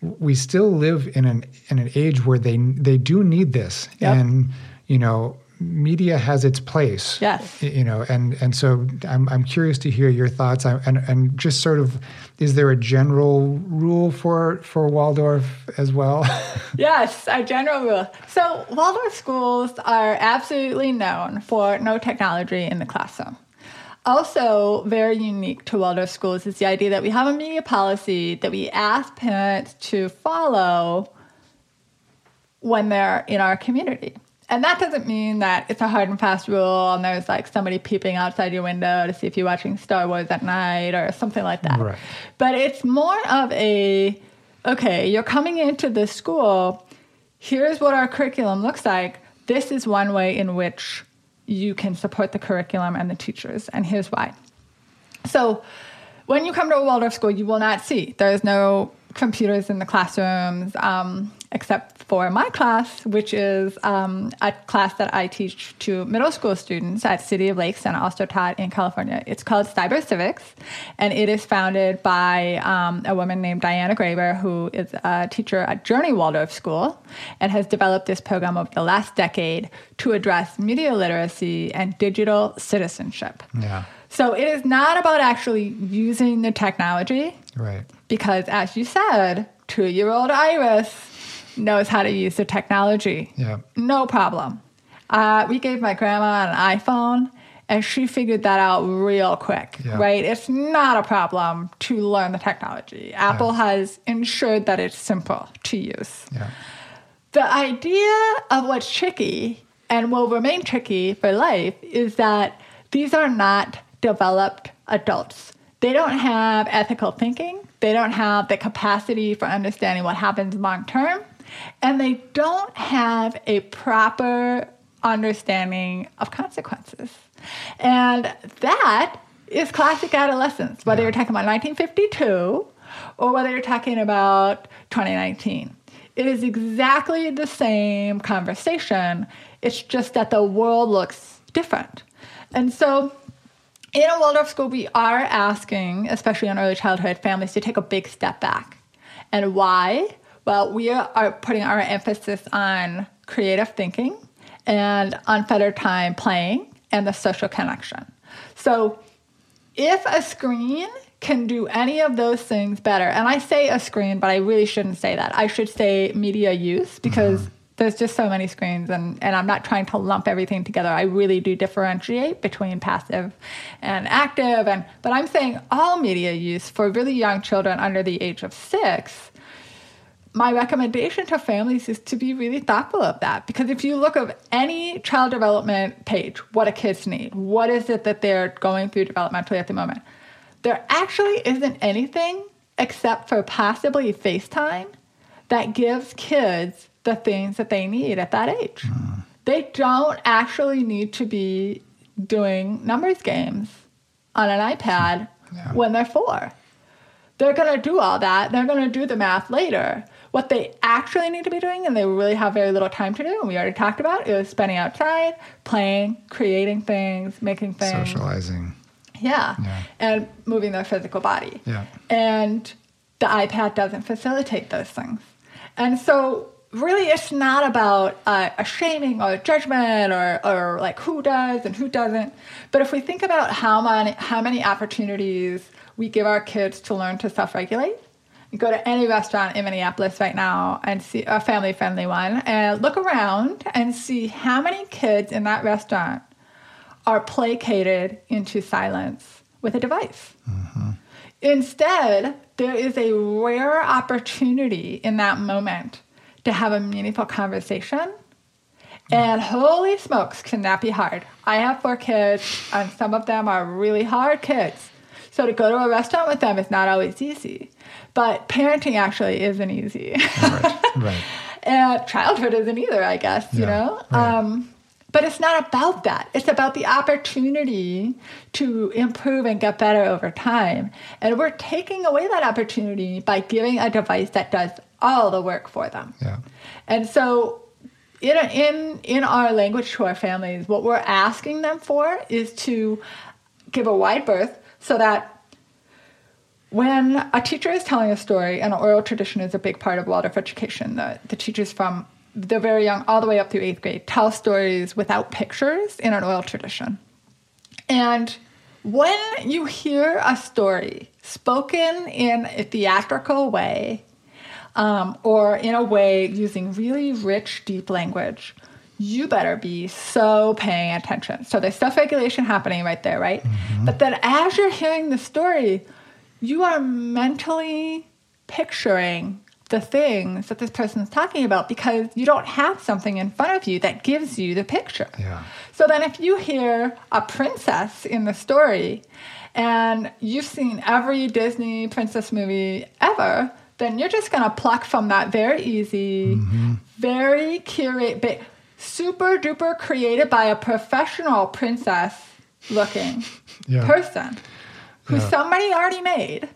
S2: we still live in an in an age where they they do need this,
S3: Yep.
S2: and you know, media has its place.
S3: Yes.
S2: You know, and and so I'm I'm curious to hear your thoughts, I- and and just sort of, is there a general rule for for Waldorf as well?
S3: Yes, a general rule. So Waldorf schools are absolutely known for no technology in the classroom. Also, very unique to Waldorf schools is the idea that we have a media policy that we ask parents to follow when they're in our community. And that doesn't mean that it's a hard and fast rule and there's like somebody peeping outside your window to see if you're watching Star Wars at night or something like that.
S2: Right.
S3: But it's more of a okay, you're coming into this school, here's what our curriculum looks like. This is one way in which you can support the curriculum and the teachers, and here's why. So, when you come to a Waldorf school, you will not see there's no computers in the classrooms, um, except for my class, which is um, a class that I teach to middle school students at City of Lakes and also taught in California. It's called Cyber Civics, and it is founded by um, a woman named Diana Graber, who is a teacher at Journey Waldorf School and has developed this program over the last decade to address media literacy and digital citizenship.
S2: yeah.
S3: So it is not about actually using the technology
S2: Right.
S3: because, as you said, two year old Iris knows how to use the technology.
S2: Yeah.
S3: No problem. Uh, we gave my grandma an iPhone and she figured that out real quick,
S2: Yeah.
S3: right? It's not a problem to learn the technology. Apple has ensured that it's simple to use.
S2: Yeah.
S3: The idea of what's tricky and will remain tricky for life is that these are not developed adults. They don't have ethical thinking, they don't have the capacity for understanding what happens long term, and they don't have a proper understanding of consequences. And that is classic adolescence, whether you're talking about 1952 or whether you're talking about 2019. It is exactly the same conversation. It's just that the world looks different. And so, in a Waldorf school, we are asking, especially in early childhood, families to take a big step back. And why? Well, we are putting our emphasis on creative thinking and unfettered time playing and the social connection. So, if a screen can do any of those things better, and I say a screen, but I really shouldn't say that. I should say media use because mm-hmm. there's just so many screens, and, and I'm not trying to lump everything together. I really do differentiate between passive and active, and but I'm saying all media use for really young children under the age of six my recommendation to families is to be really thoughtful of that because if you look at any child development page what do kids need what is it that they're going through developmentally at the moment there actually isn't anything except for possibly facetime that gives kids the things that they need at that age hmm. they don't actually need to be doing numbers games on an ipad
S2: Yeah.
S3: when they're four they're going to do all that. They're going to do the math later. What they actually need to be doing, and they really have very little time to do, and we already talked about, is spending outside, playing, creating things, making things.
S2: Socializing.
S3: Yeah.
S2: Yeah.
S3: And moving their physical body.
S2: Yeah.
S3: And the iPad doesn't facilitate those things. And so, really, it's not about uh, a shaming or a judgment or, or like who does and who doesn't. But if we think about how many, how many opportunities we give our kids to learn to self regulate, you go to any restaurant in Minneapolis right now and see a family friendly one and look around and see how many kids in that restaurant are placated into silence with a device. Mm-hmm. Instead, there is a rare opportunity in that moment to have a meaningful conversation. And holy smokes, can that be hard? I have four kids, and some of them are really hard kids. So to go to a restaurant with them is not always easy. But parenting actually isn't easy.
S2: Right. right.
S3: and childhood isn't either, I guess, you know?
S2: right.
S3: Um, but it's not about that. It's about the opportunity to improve and get better over time. And we're taking away that opportunity by giving a device that does all the work for them.
S2: Yeah.
S3: And so in, in, in our language to our families, what we're asking them for is to give a wide berth so that when a teacher is telling a story, and oral tradition is a big part of Waldorf education, the, the teachers from they're very young all the way up through eighth grade tell stories without pictures in an oral tradition. And when you hear a story spoken in a theatrical way, um, or in a way using really rich, deep language, you better be so paying attention. So there's self regulation happening right there, right? Mm-hmm. But then as you're hearing the story, you are mentally picturing the things that this person is talking about because you don't have something in front of you that gives you the picture.
S2: Yeah.
S3: So then, if you hear a princess in the story and you've seen every Disney princess movie ever, then you're just going to pluck from that very easy, mm-hmm. very curate, ba- super duper created by a professional princess looking
S2: Yeah.
S3: person who
S2: Yeah.
S3: somebody already made,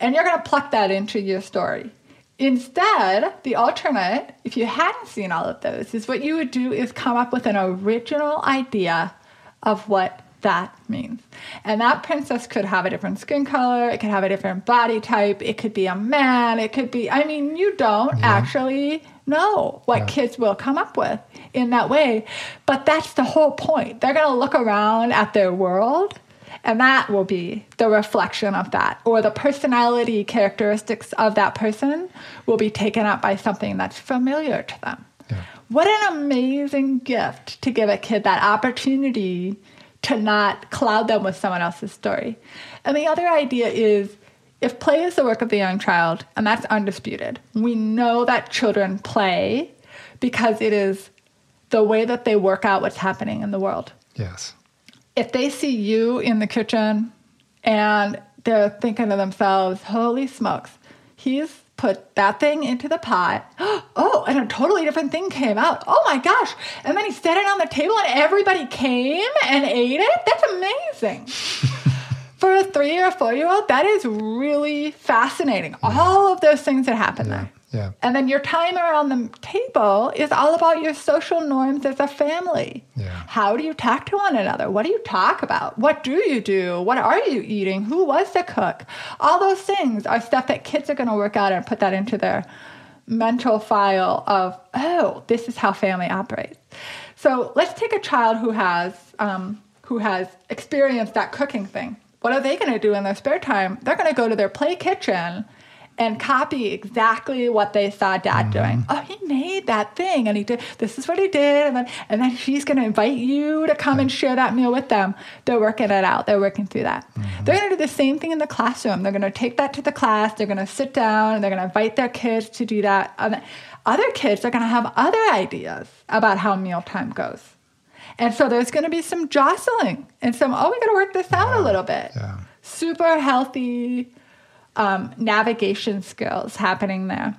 S3: and you're going to pluck that into your story. Instead, the alternate, if you hadn't seen all of those, is what you would do is come up with an original idea of what that means. And that princess could have a different skin color, it could have a different body type, it could be a man, it could be, I mean, you don't actually know what
S2: Yeah.
S3: kids will come up with in that way. But that's the whole point. They're going to look around at their world And that will be the reflection of that, or the personality characteristics of that person will be taken up by something that's familiar to them.
S2: Yeah.
S3: What an amazing gift to give a kid that opportunity to not cloud them with someone else's story. And the other idea is if play is the work of the young child, and that's undisputed, we know that children play because it is the way that they work out what's happening in the world.
S2: Yes.
S3: If they see you in the kitchen and they're thinking to themselves, holy smokes, he's put that thing into the pot. Oh, and a totally different thing came out. Oh my gosh. And then he set it on the table and everybody came and ate it. That's amazing. For a three or four year old, that is really fascinating. All of those things that happen there.
S2: Yeah.
S3: And then your time around the table is all about your social norms as a family.
S2: Yeah.
S3: How do you talk to one another? What do you talk about? What do you do? What are you eating? Who was the cook? All those things are stuff that kids are going to work out and put that into their mental file of, oh, this is how family operates. So let's take a child who has um, who has experienced that cooking thing. What are they going to do in their spare time? They're going to go to their play kitchen and copy exactly what they saw dad mm-hmm. doing. Oh, he made that thing and he did this is what he did, and then and then she's gonna invite you to come and share that meal with them. They're working it out, they're working through that. Mm-hmm. They're gonna do the same thing in the classroom. They're gonna take that to the class, they're gonna sit down and they're gonna invite their kids to do that. And other kids are gonna have other ideas about how mealtime goes. And so there's going to be some jostling and some, oh, we got to work this out a little bit.
S2: Yeah.
S3: Super healthy um, navigation skills happening there.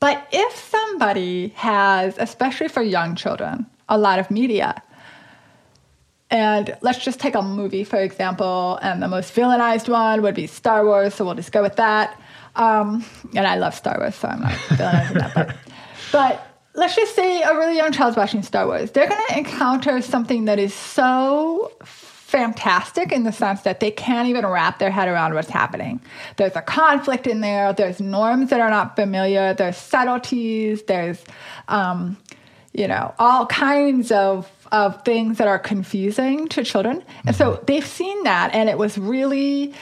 S3: But if somebody has, especially for young children, a lot of media, and let's just take a movie, for example, and the most villainized one would be Star Wars, so we'll just go with that. Um, and I love Star Wars, so I'm not villainizing that. But, but let's just say a really young child's watching Star Wars. They're going to encounter something that is so fantastic in the sense that they can't even wrap their head around what's happening. There's a conflict in there, there's norms that are not familiar, there's subtleties, there's, um, you know, all kinds of, of things that are confusing to children. And so they've seen that, and it was really.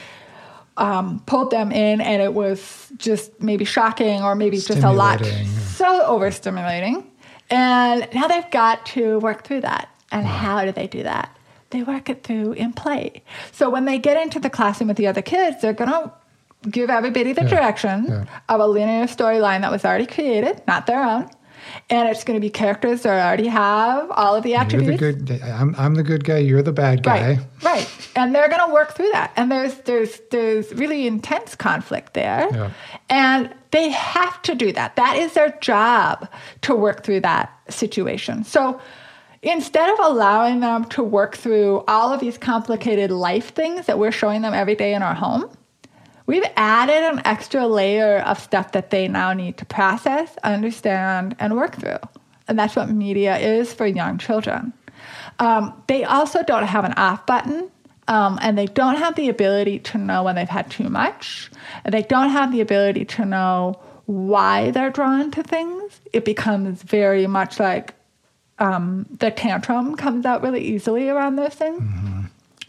S3: Um, pulled them in, and it was just maybe shocking, or maybe just a lot so overstimulating. And now they've got to work through that. And how do they do that? They work it through in play. So when they get into the classroom with the other kids, they're going to give everybody the direction
S2: yeah.
S3: of a linear storyline that was already created, not their own. And it's going to be characters that already have all of the
S2: You're
S3: attributes.
S2: the good. I'm, I'm the good guy. You're the bad guy.
S3: Right, right, and they're going to work through that. And there's there's there's really intense conflict there,
S2: Yeah.
S3: and they have to do that. That is their job to work through that situation. So instead of allowing them to work through all of these complicated life things that we're showing them every day in our home, we've added an extra layer of stuff that they now need to process, understand, and work through. And that's what media is for young children. Um, they also don't have an off button. Um, and they don't have the ability to know when they've had too much. And they don't have the ability to know why they're drawn to things. It becomes very much like um, the tantrum comes out really easily around those things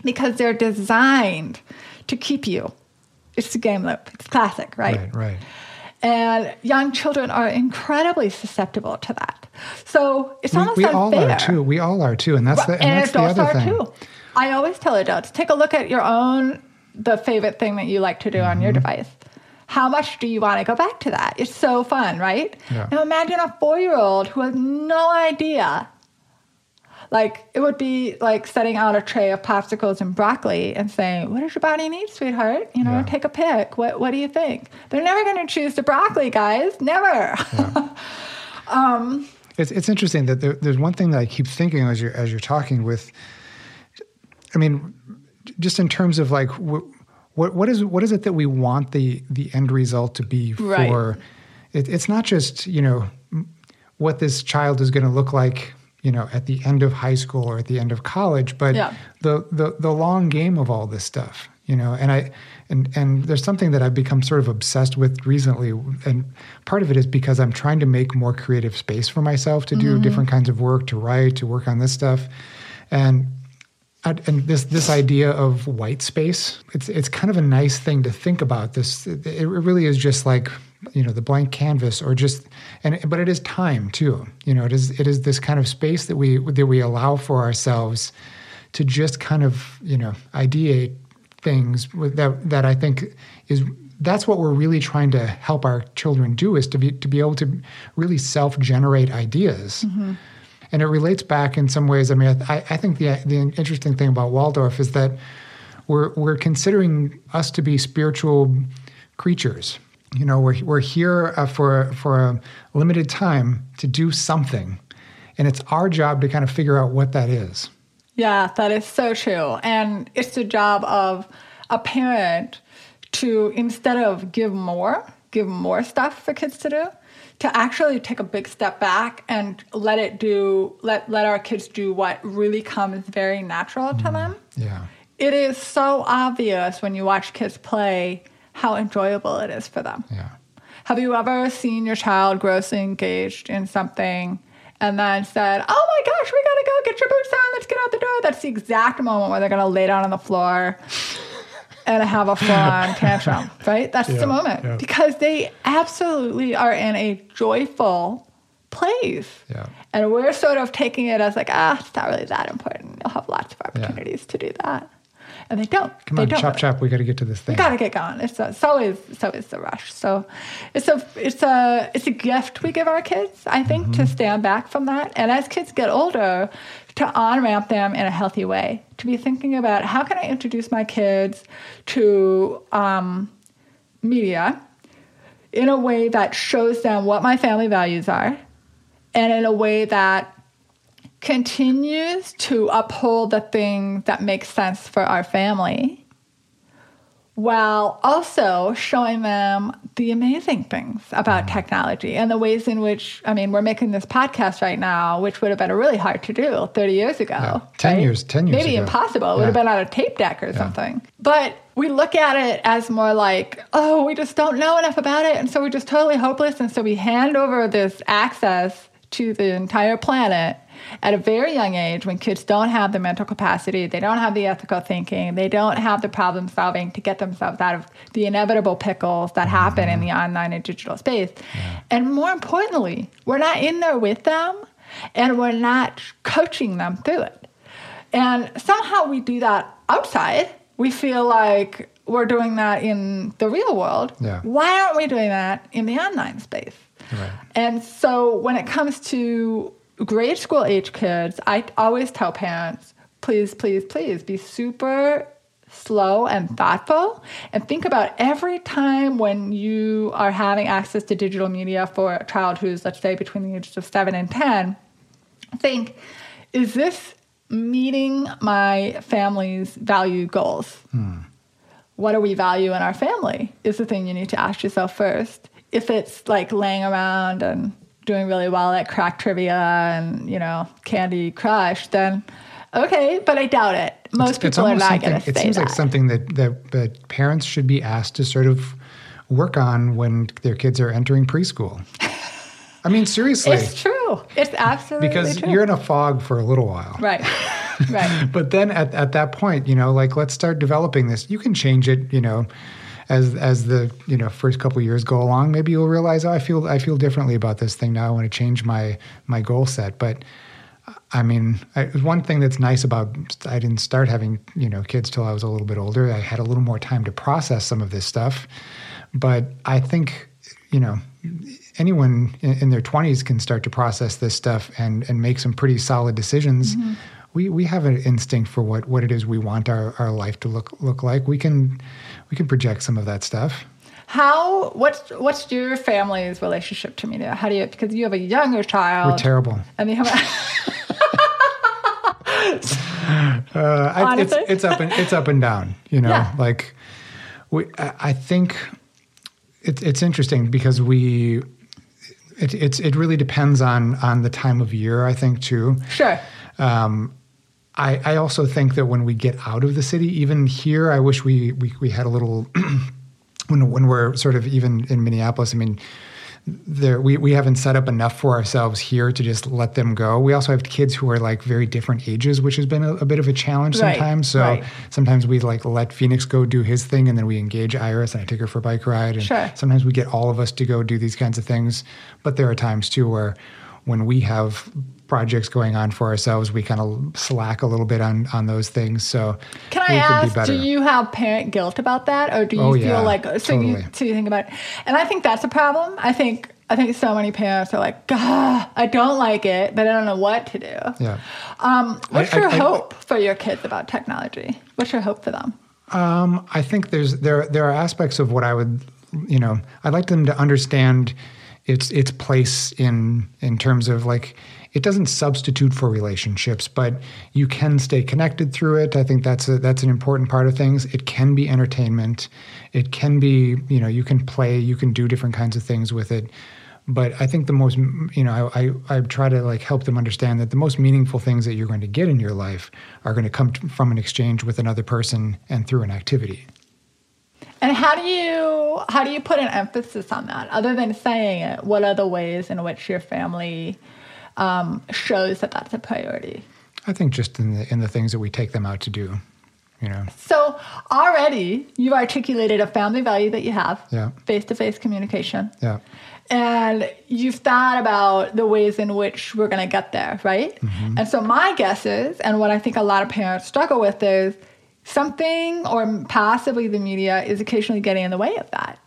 S3: because they're designed to keep you. It's a game loop. It's classic, right?
S2: Right. Right.
S3: And young children are incredibly susceptible to that. So it's
S2: We,
S3: almost
S2: we
S3: unfair.
S2: all are too. We all are too, and that's the and,
S3: and
S2: that's the other
S3: are
S2: thing.
S3: too. I always tell adults take a look at your own the favorite thing that you like to do on
S2: Mm-hmm.
S3: your device. How much do you want to go back to that? It's so fun, right?
S2: Yeah.
S3: Now imagine a four year old who has no idea. Like it would be like setting out a tray of popsicles and broccoli and saying, "What does your body need, sweetheart? You know,
S2: Yeah.
S3: take a pick. What What do you think?" They're never going to choose the broccoli, guys. Never.
S2: Um, it's it's interesting that there, there's one thing that I keep thinking as you're as you're talking with. I mean, just in terms of like what what what is what is it that we want the the end result to be
S3: Right.
S2: for? It, it's not just you know what this child is going to look like you know at the end of high school or at the end of college, but
S3: Yeah.
S2: the the the long game of all this stuff. You know, and I and and there's something that I've become sort of obsessed with recently, and part of it is because I'm trying to make more creative space for myself to do mm-hmm. different kinds of work, to write, to work on this stuff, and and this this idea of white space it's it's kind of a nice thing to think about this it really is just like you know the blank canvas or just and but it is time too you know it is it is this kind of space that we that we allow for ourselves to just kind of you know ideate things that that I think is that's what we're really trying to help our children do is to be to be able to really self generate ideas. Mm-hmm. And it relates back in some ways. I mean, I, I think the the interesting thing about Waldorf is that we're we're considering us to be spiritual creatures. You know, we're we're here uh, for for a limited time to do something, and it's our job to kind of figure out what that is.
S3: Yeah, that is so true, and it's the job of a parent to instead of give more, give more stuff for kids to do, to actually take a big step back and let it do let let our kids do what really comes very natural to mm, them.
S2: Yeah.
S3: It is so obvious when you watch kids play how enjoyable it is for them.
S2: Yeah.
S3: Have you ever seen your child grossly engaged in something and then said, "Oh my gosh, we gotta go get your boots on. Let's get out the door." That's the exact moment where they're gonna lay down on the floor and have a full on tantrum, right? That's yeah, the moment yeah. because they absolutely are in a joyful place.
S2: Yeah.
S3: And we're sort of taking it as like, ah, it's not really that important. You'll have lots of opportunities to do that. And they don't.
S2: Come
S3: they
S2: on,
S3: don't
S2: chop, really. chop. We got to get to this thing.
S3: We got to get going. It's a, so is so is the rush. So it's a it's a it's a gift we give our kids. I think mm-hmm. to stand back from that. And as kids get older, to on ramp them in a healthy way, to be thinking about how can I introduce my kids to um, media in a way that shows them what my family values are and in a way that continues to uphold the thing that makes sense for our family while also showing them the amazing things about mm-hmm. technology and the ways in which, I mean, we're making this podcast right now, which would have been really hard to do 30 years ago. Yeah.
S2: 10 right? years, 10 years
S3: Maybe
S2: ago.
S3: impossible. It yeah. would have been on a tape deck or yeah. something. But we look at it as more like, oh, we just don't know enough about it. And so we're just totally hopeless. And so we hand over this access to the entire planet at a very young age when kids don't have the mental capacity, they don't have the ethical thinking, they don't have the problem solving to get themselves out of the inevitable pickles that happen mm-hmm. in the online and digital space. Yeah. And more importantly, we're not in there with them and we're not coaching them through it. And somehow we do that outside. We feel like we're doing that in the real world.
S2: Yeah.
S3: Why aren't we doing that in the online space?
S2: Right.
S3: And so when it comes to grade school age kids, I always tell parents, please, please, please be super slow and thoughtful and think about every time when you are having access to digital media for a child who's, let's say, between the ages of seven and 10, think, is this meeting my family's value goals? Hmm. What do we value in our family? Is the thing you need to ask yourself first. If it's like laying around and doing really well at crack trivia and you know Candy Crush, then okay. But I doubt it. Most it's, people it's are not going to say
S2: It seems
S3: that.
S2: like something that, that that parents should be asked to sort of work on when their kids are entering preschool. I mean, seriously,
S3: it's true. It's absolutely
S2: because
S3: true.
S2: you're in a fog for a little while,
S3: right? Right.
S2: but then at, at that point, you know, like let's start developing this. You can change it, you know as as the you know first couple years go along, maybe you'll realize, oh, I feel I feel differently about this thing now. I want to change my my goal set. But I mean, I, one thing that's nice about I didn't start having you know kids till I was a little bit older. I had a little more time to process some of this stuff. But I think you know anyone in, in their 20s can start to process this stuff and and make some pretty solid decisions. Mm-hmm. We, we have an instinct for what, what it is we want our, our life to look look like. We can we can project some of that stuff.
S3: How what's what's your family's relationship to media? How do you because you have a younger child?
S2: We're terrible.
S3: And you have
S2: a uh, I, it's it's up and it's up and down. You know, yeah. like we. I think it's it's interesting because we. It, it's it really depends on on the time of year. I think too.
S3: Sure. Um,
S2: I, I also think that when we get out of the city, even here, I wish we we, we had a little when when we're sort of even in Minneapolis. I mean, there we, we haven't set up enough for ourselves here to just let them go. We also have kids who are like very different ages, which has been a, a bit of a challenge
S3: Right,
S2: sometimes. So
S3: right.
S2: sometimes we like let Phoenix go do his thing and then we engage Iris and I take her for a bike ride. And
S3: Sure.
S2: sometimes we get all of us to go do these kinds of things. But there are times too where when we have projects going on for ourselves, we kind of slack a little bit on on those things. So
S3: Can I
S2: could be
S3: ask, do you have parent guilt about that, or do you
S2: Oh,
S3: feel
S2: yeah,
S3: like so you so you think about it? And I think that's a problem. I think I think so many parents are like, God, I don't like it, but I don't know what to do.
S2: yeah.
S3: Um, what's
S2: I-
S3: your
S2: I-
S3: hope for your kids about technology? What's your hope for them?
S2: Um, I think there's there there are aspects of what I would you know I'd like them to understand its its place in in terms of like it doesn't substitute for relationships, but you can stay connected through it. I think that's a, that's an important part of things. It can be entertainment. It can be you know you can play, you can do different kinds of things with it. But I think the most, you know, I, I, I try to like help them understand that the most meaningful things that you're going to get in your life are going to come t- from an exchange with another person and through an activity.
S3: And how do you how do you put an emphasis on that? Other than saying it, what are the ways in which your family um, shows that that's a priority?
S2: I think just in the in the things that we take them out to do, you know.
S3: So already you've articulated a family value that you have,
S2: Yeah.
S3: face to face communication.
S2: Yeah.
S3: And you've thought about the ways in which we're going to get there, right?
S2: Mm-hmm.
S3: And so my guess is, and what I think a lot of parents struggle with is something or possibly the media is occasionally getting in the way of that.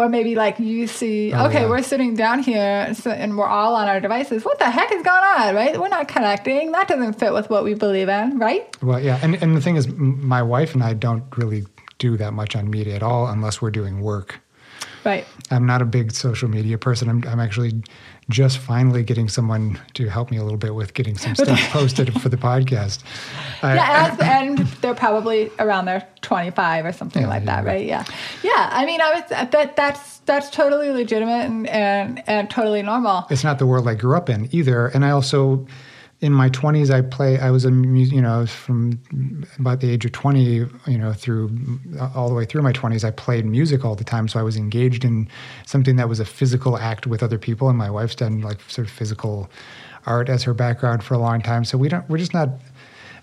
S3: Or maybe like you see,
S2: Oh,
S3: okay,
S2: yeah.
S3: we're sitting down here so, and we're all on our devices. What the heck is going on, right? We're not connecting. That doesn't fit with what we believe in, right?
S2: Well, yeah, and and the thing is, my wife and I don't really do that much on media at all unless we're doing work.
S3: Right.
S2: I'm not a big social media person. I'm, I'm actually just finally getting someone to help me a little bit with getting some stuff posted for the podcast.
S3: Yeah, as, and they're probably around their 25 or something
S2: Yeah,
S3: like that,
S2: right.
S3: right? Yeah, yeah. I mean, I was that that's that's totally legitimate and and, and totally normal.
S2: it's not the world I grew up in either. And I also, in my 20s, I play. I was a you know from about the age of 20, you know, through all the way through my 20s, I played music all the time. So I was engaged in something that was a physical act with other people. And my wife's done like sort of physical art as her background for a long time. So we don't. We're just not.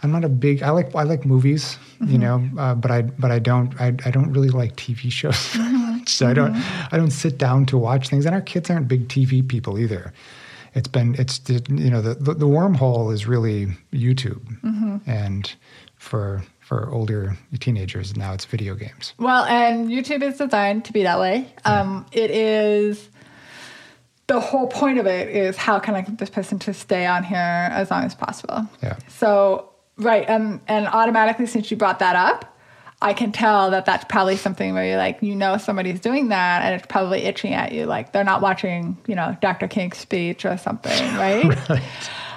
S2: I'm not a big. I like I like movies, you know, uh, but I but I don't I, I don't really like TV shows. so I don't I don't sit down to watch things, and our kids aren't big TV people either. It's been it's you know the the, the wormhole is really YouTube, and for for older teenagers now it's video games.
S3: Well, and YouTube is designed to be that way. Um, it is. The whole point of it is how can I get this person to stay on here as long as possible.
S2: Yeah.
S3: So right, and and automatically since you brought that up, I can tell that that's probably something where you're like, you know, somebody's doing that, and it's probably itching at you, like they're not watching, you know, Dr. King's speech or something, right?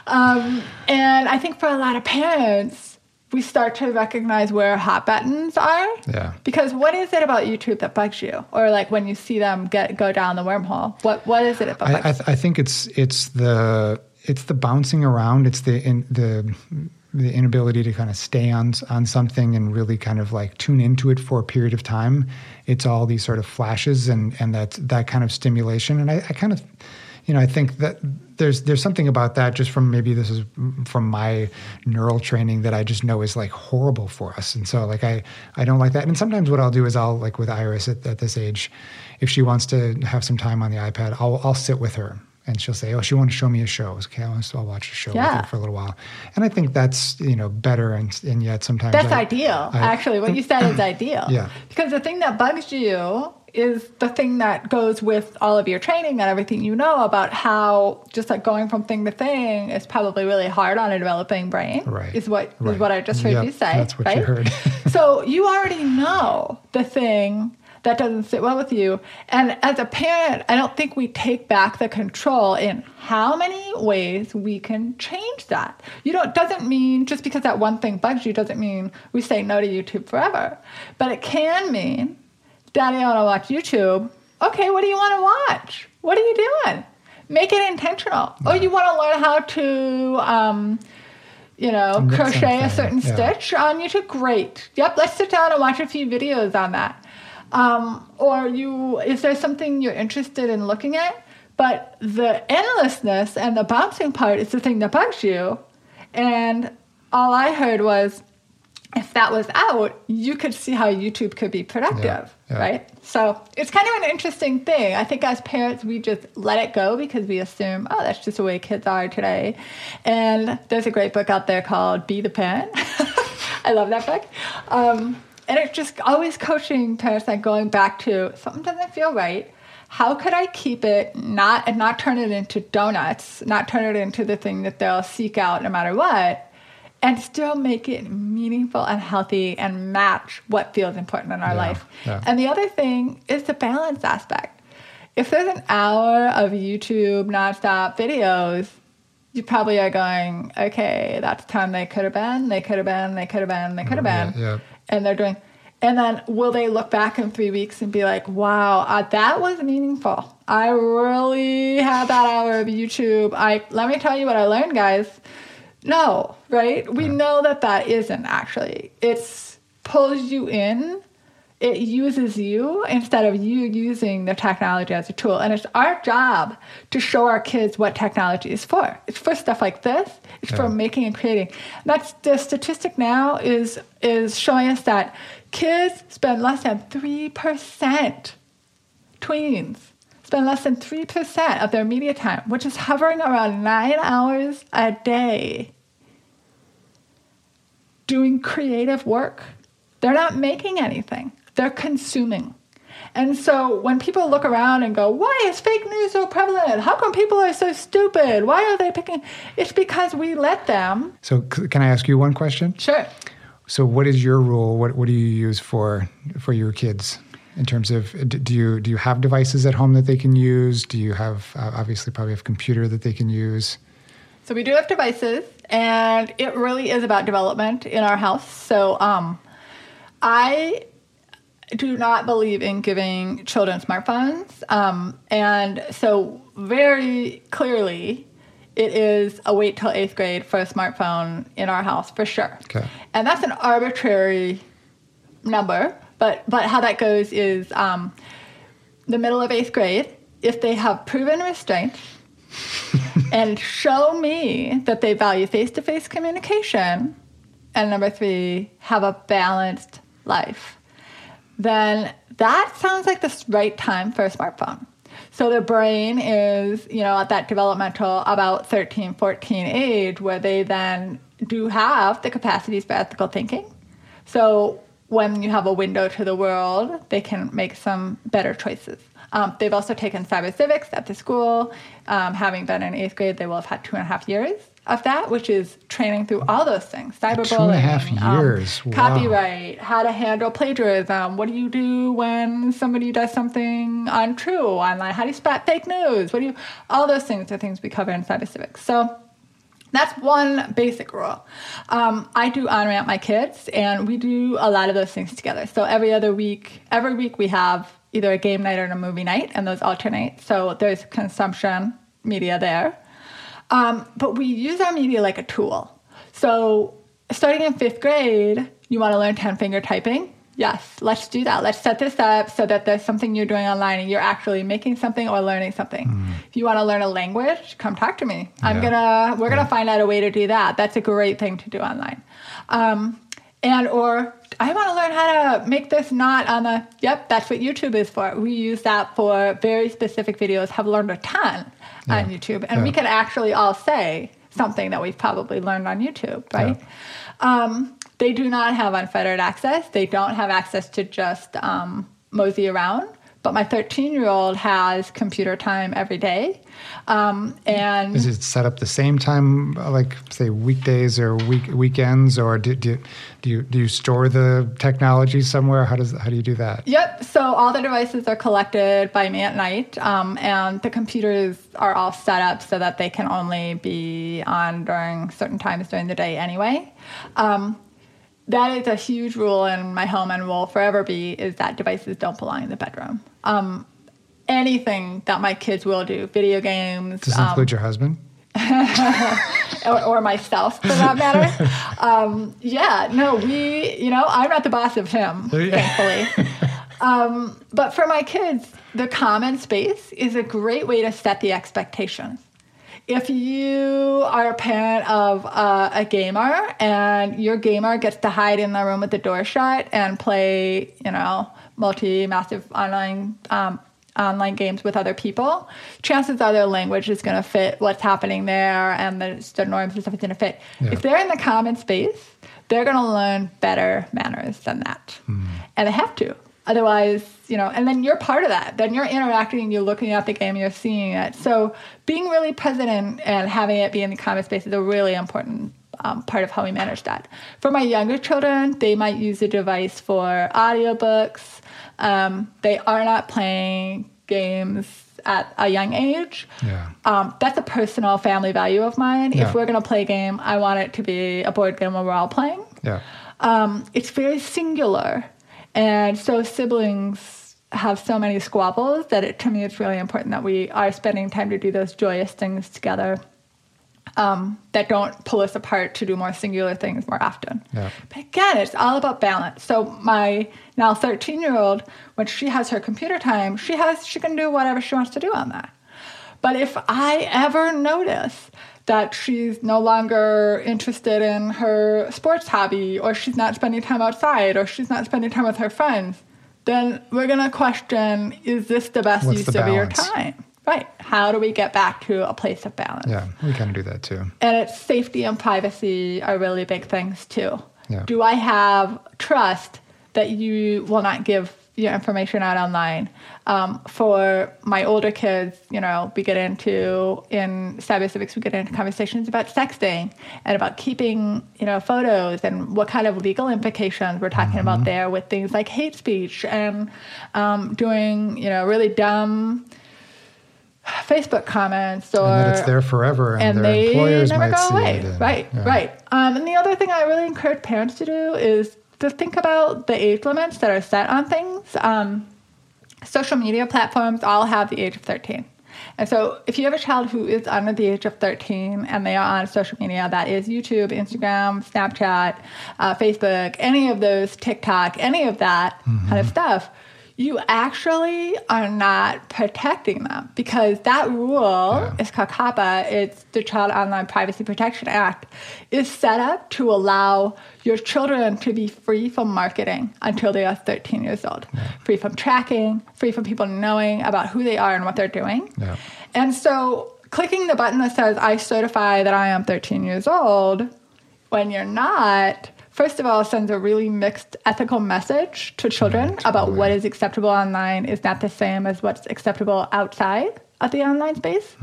S3: Um, and I think for a lot of parents, we start to recognize where hot buttons are.
S2: Yeah.
S3: Because what is it about YouTube that bugs you, or like when you see them get go down the wormhole? What what is it that bugs
S2: I, I, th- I think it's it's the it's the bouncing around. It's the in, the the inability to kind of stay on on something and really kind of like tune into it for a period of time. It's all these sort of flashes and and that that kind of stimulation. And I, I kind of you know I think that there's there's something about that just from maybe this is from my neural training that I just know is like horrible for us. And so like I I don't like that. And sometimes what I'll do is I'll like with Iris at, at this age, if she wants to have some time on the iPad, I'll I'll sit with her and she'll say, "Oh, she wants to show me a show." Okay, I'll, I'll watch a show with her for a little while, and I think that's you know better, and and yet sometimes
S3: That's
S2: I-
S3: ideal.
S2: I-
S3: Actually, what you said is ideal.
S2: Yeah.
S3: Because the thing that bugs you is the thing that goes with all of your training and everything you know about how just like going from thing to thing is probably really hard on a developing brain.
S2: Right.
S3: Is what is
S2: Right.
S3: what I just heard
S2: Yep,
S3: you say.
S2: that's what
S3: right?
S2: you heard.
S3: so you already know the thing that doesn't sit well with you. And as a parent, I don't think we take back the control in how many ways we can change that. You don't doesn't mean just because that one thing bugs you doesn't mean we say no to YouTube forever. But it can mean, Daddy, I want to watch YouTube. Okay, what do you want to watch? What are you doing? Make it intentional. Oh, you want to learn how to um, you know, crochet a certain
S2: yeah.
S3: stitch on YouTube. Great. Yep, let's sit down and watch a few videos on that. Um, or you, is there something you're interested in looking at? But the endlessness and the bouncing part is the thing that bugs you. And all I heard was, if that was out, you could see how YouTube could be productive,
S2: Yeah, yeah.
S3: right? So it's kind of an interesting thing. I think as parents, we just let it go because we assume, oh, that's just the way kids are today. And there's a great book out there called Be the Parent. I love that book. Um, and it's just always coaching parents like going back to something doesn't feel right. How could I keep it not and not turn it into donuts, not turn it into the thing that they'll seek out no matter what? and still make it meaningful and healthy and match what feels important in our
S2: Yeah,
S3: life.
S2: yeah.
S3: And the other thing is the balance aspect. If there's an hour of YouTube nonstop videos, you probably are going, okay, that's time they could have been, they could have been, they could have been, they could have been.
S2: yeah.
S3: And they're doing, and then will they look back in three weeks and be like, wow, uh, that was meaningful. I really had that hour of YouTube. I let me tell you what I learned, guys. No, right? We know that that isn't actually. It's pulls you in. It uses you instead of you using the technology as a tool. And it's our job to show our kids what technology is for. It's for stuff like this. It's for making and creating. That's the statistic now is is showing us that kids spend less than three percent tweens spend less than 3% of their media time, which is hovering around nine hours a day, doing creative work. They're not making anything, they're consuming. And so when people look around and go, why is fake news so prevalent? How come people are so stupid? Why are they picking? It's because we let them.
S2: So, c- can I ask you one question?
S3: Sure.
S2: So, what is your rule? What What do you use for for your kids in terms of do you do you have devices at home that they can use? Do you have uh, obviously probably have a computer that they can use?
S3: So we do have devices, and it really is about development in our house. So um, I do not believe in giving children smartphones, um, and so very clearly, it is a wait till eighth grade for a smartphone in our house for sure.
S2: Okay.
S3: And that's an arbitrary number, but but how that goes is um, the middle of eighth grade. If they have proven restraint and show me that they value face to face communication, and number three, have a balanced life, then that sounds like the right time for a smartphone. So the brain is, you know, at that developmental about 13, 14 age where they then do have the capacities for ethical thinking. So when you have a window to the world, they can make some better choices. Um, they've also taken cyber civics at the school. Um, having been in eighth grade, they will have had two and a half years of that, which is training through all those things. Cyberbullying,
S2: Two and a half
S3: um,
S2: years. Wow.
S3: copyright, how to handle plagiarism. What do you do when somebody does something untrue online? How do you spot fake news? What do you? All those things are things we cover in cyber civics. So that's one basic rule. Um, I do on ramp my kids, and we do a lot of those things together. So every other week, every week we have either a game night or a movie night, and those alternate. So there's consumption media there. Um, but we use our media like a tool. So starting in fifth grade, you want to learn 10 finger typing? Yes, let's do that. Let's set this up so that there's something you're doing online and you're actually making something or learning something. If you want to learn a language, come talk to me. I'm
S2: Yeah.
S3: gonna we're gonna find out a way to do that. That's a great thing to do online. Um, and or I want to learn how to make this not on the yep, that's what YouTube is for. We use that for very specific videos, have learned a ton on YouTube. And we
S2: Yeah.
S3: can actually all say something that we've probably learned on YouTube, right? Um, they do not have unfettered access. They don't have access to just um, mosey around. But my 13 year old has computer time every day. Um, and
S2: Is it set up the same time, like say weekdays or week weekends, or do, do, do you do you store the technology somewhere? How does how do you do that?
S3: Yep. So all the devices are collected by me at night, um, and the computers are all set up so that they can only be on during certain times during the day anyway. Um, that is a huge rule in my home and will forever be is that devices don't belong in the bedroom. Um, anything that my kids will do, video games,
S2: Does it
S3: um,
S2: include your husband?
S3: or, or myself for that matter. um, yeah, no, we, you know, I'm not the boss of him, thankfully. Um, but for my kids, the common space is a great way to set the expectations. If you are a parent of uh, a gamer and your gamer gets to hide in the room with the door shut and play, you know, multi massive online um, online games with other people, chances are their language is going to fit what's happening there and the, the norms and stuff is going to fit.
S2: Yeah.
S3: If they're in the common space, they're going to learn better manners than that. And they have to. Otherwise, you know, and then you're part of that. Then you're interacting, you're looking at the game, you're seeing it. So being really present and, and having it be in the common space is a really important um, part of how we manage that. For my younger children, they might use a device for audiobooks. Um, they are not playing games at a young age.
S2: Yeah.
S3: Um, that's a personal family value of mine.
S2: Yeah.
S3: If we're going to play a game, I want it to be a board game where we're all playing.
S2: Yeah.
S3: Um, it's very singular. And so siblings have so many squabbles that it, to me it's really important that we are spending time to do those joyous things together um, that don't pull us apart to do more singular things more often.
S2: Yeah.
S3: But again, it's all about balance. So my now 13 year old, when she has her computer time, she has she can do whatever she wants to do on that. But if I ever notice that she's no longer interested in her sports hobby, or she's not spending time outside, or she's not spending time with her friends, then we're going to question is this the best
S2: What's
S3: use
S2: the
S3: of your time? Right. How do we get back to a place of balance?
S2: Yeah. We kind of do that too.
S3: And it's safety and privacy are really big things too.
S2: Yeah.
S3: Do I have trust that you will not give your information out online? Um, for my older kids, you know, we get into in cyber civics, we get into conversations about sexting and about keeping, you know, photos and what kind of legal implications we're talking
S2: Mm-hmm.
S3: about there with things like hate speech and um, doing, you know, really dumb Facebook comments or
S2: and that it's there forever, and,
S3: and
S2: their
S3: they
S2: employers
S3: never
S2: might
S3: go away. right,
S2: yeah.
S3: right. Um, and the other thing I really encourage parents to do is to think about the age limits that are set on things. Um, social media platforms all have the age of 13. And so if you have a child who is under the age of 13 and they are on social media, that is YouTube, Instagram, Snapchat, uh, Facebook, any of those, TikTok, any of that kind of stuff, you actually are not protecting them because that rule
S2: Yeah.
S3: is called COPPA. It's the Child Online Privacy Protection Act, is set up to allow your children to be free from marketing until they are 13 years old, free from tracking, free from people knowing about who they are and what they're doing.
S2: Yeah.
S3: And so clicking the button that says, I certify that I am 13 years old, when you're not, first of all, sends a really mixed ethical message to children about what is acceptable online is not the same as what's acceptable outside of the online space.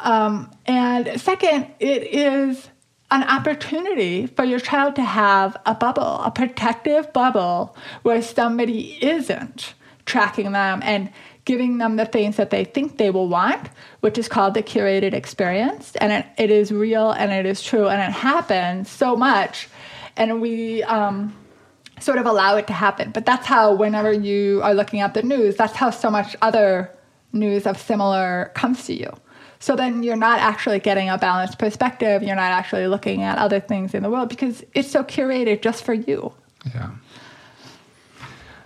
S3: Um, and second, it is an opportunity for your child to have a bubble, a protective bubble where somebody isn't tracking them and giving them the things that they think they will want, which is called the curated experience. And it, it is real and it is true and it happens so much. And we, um, sort of allow it to happen. But that's how, whenever you are looking at the news, that's how so much other news of similar comes to you. So then you're not actually getting a balanced perspective. You're not actually looking at other things in the world because it's so curated just for you.
S2: Yeah.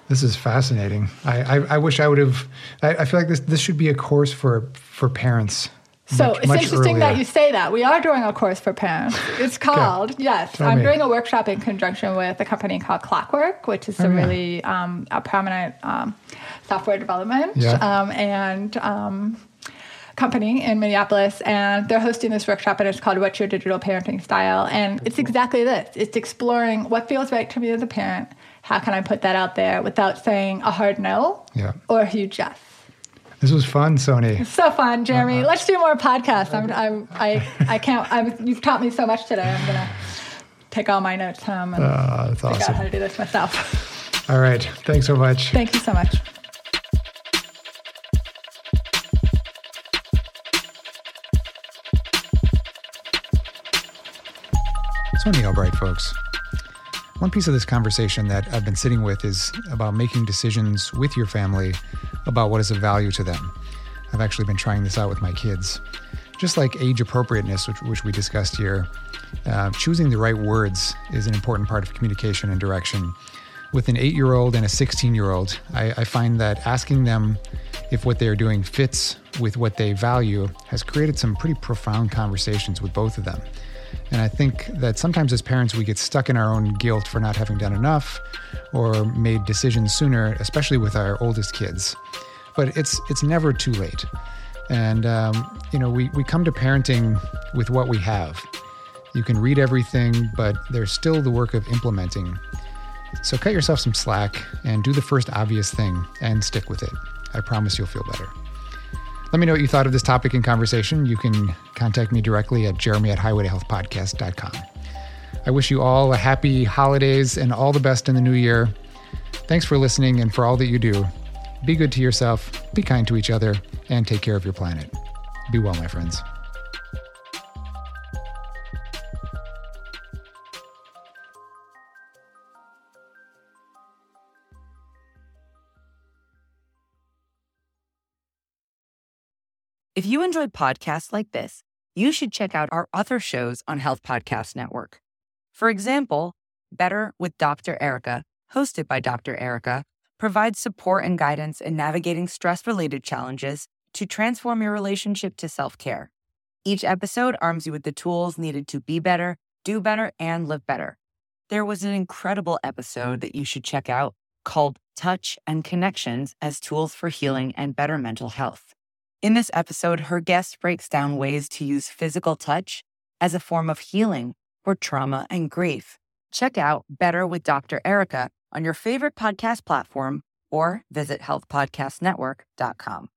S2: This is fascinating. I, I, I wish I would have. I, I feel like this this should be a course for for parents.
S3: So
S2: much-
S3: it's
S2: much
S3: interesting that you say that. We are doing a course for parents. It's called, yes,
S2: Tell
S3: I'm
S2: me.
S3: doing a workshop in conjunction with a company called Clockwork, which is
S2: Oh,
S3: a
S2: yeah.
S3: really um, a prominent um, software development
S2: Yeah.
S3: um, and um, company in Minneapolis. And they're hosting this workshop, and it's called What's Your Digital Parenting Style? And it's exactly this it's exploring what feels right to me as a parent. How can I put that out there without saying a hard no
S2: Yeah.
S3: or a huge yes?
S2: This was fun, Soni.
S3: So fun, Jeremy.
S2: Uh-huh.
S3: Let's do more podcasts. I'm, I'm, I, I can't. I'm, you've taught me so much today. I'm gonna take all my notes home and
S2: Uh, that's
S3: figure out how
S2: awesome.
S3: to do this myself.
S2: All right. Thanks so much.
S3: Thank you so much.
S2: Soni Albright, folks. One piece of this conversation that I've been sitting with is about making decisions with your family about what is of value to them. I've actually been trying this out with my kids. Just like age appropriateness, which, which we discussed here, uh, choosing the right words is an important part of communication and direction. with an eight year old and a 16 year old, I, I find that asking them if what they are doing fits with what they value has created some pretty profound conversations with both of them. And I think that sometimes as parents, we get stuck in our own guilt for not having done enough or made decisions sooner, especially with our oldest kids. But it's, it's never too late. And, um, you know, we, we come to parenting with what we have. You can read everything, but there's still the work of implementing. So cut yourself some slack and do the first obvious thing and stick with it. I promise you'll feel better. Let me know what you thought of this topic in conversation. You can contact me directly at jeremy at highwaytohealthpodcast.com. I wish you all a happy holidays and all the best in the new year. Thanks for listening and for all that you do. Be good to yourself, be kind to each other, and take care of your planet. Be well, my friends.
S1: If you enjoyed podcasts like this, you should check out our other shows on Health Podcast Network. For example, Better with Dr. Erica, hosted by Dr. Erica, provides support and guidance in navigating stress related challenges to transform your relationship to self care. Each episode arms you with the tools needed to be better, do better, and live better. There was an incredible episode that you should check out called Touch and Connections as Tools for Healing and Better Mental Health. In this episode, her guest breaks down ways to use physical touch as a form of healing for trauma and grief. Check out Better with Dr. Erica on your favorite podcast platform or visit healthpodcastnetwork.com.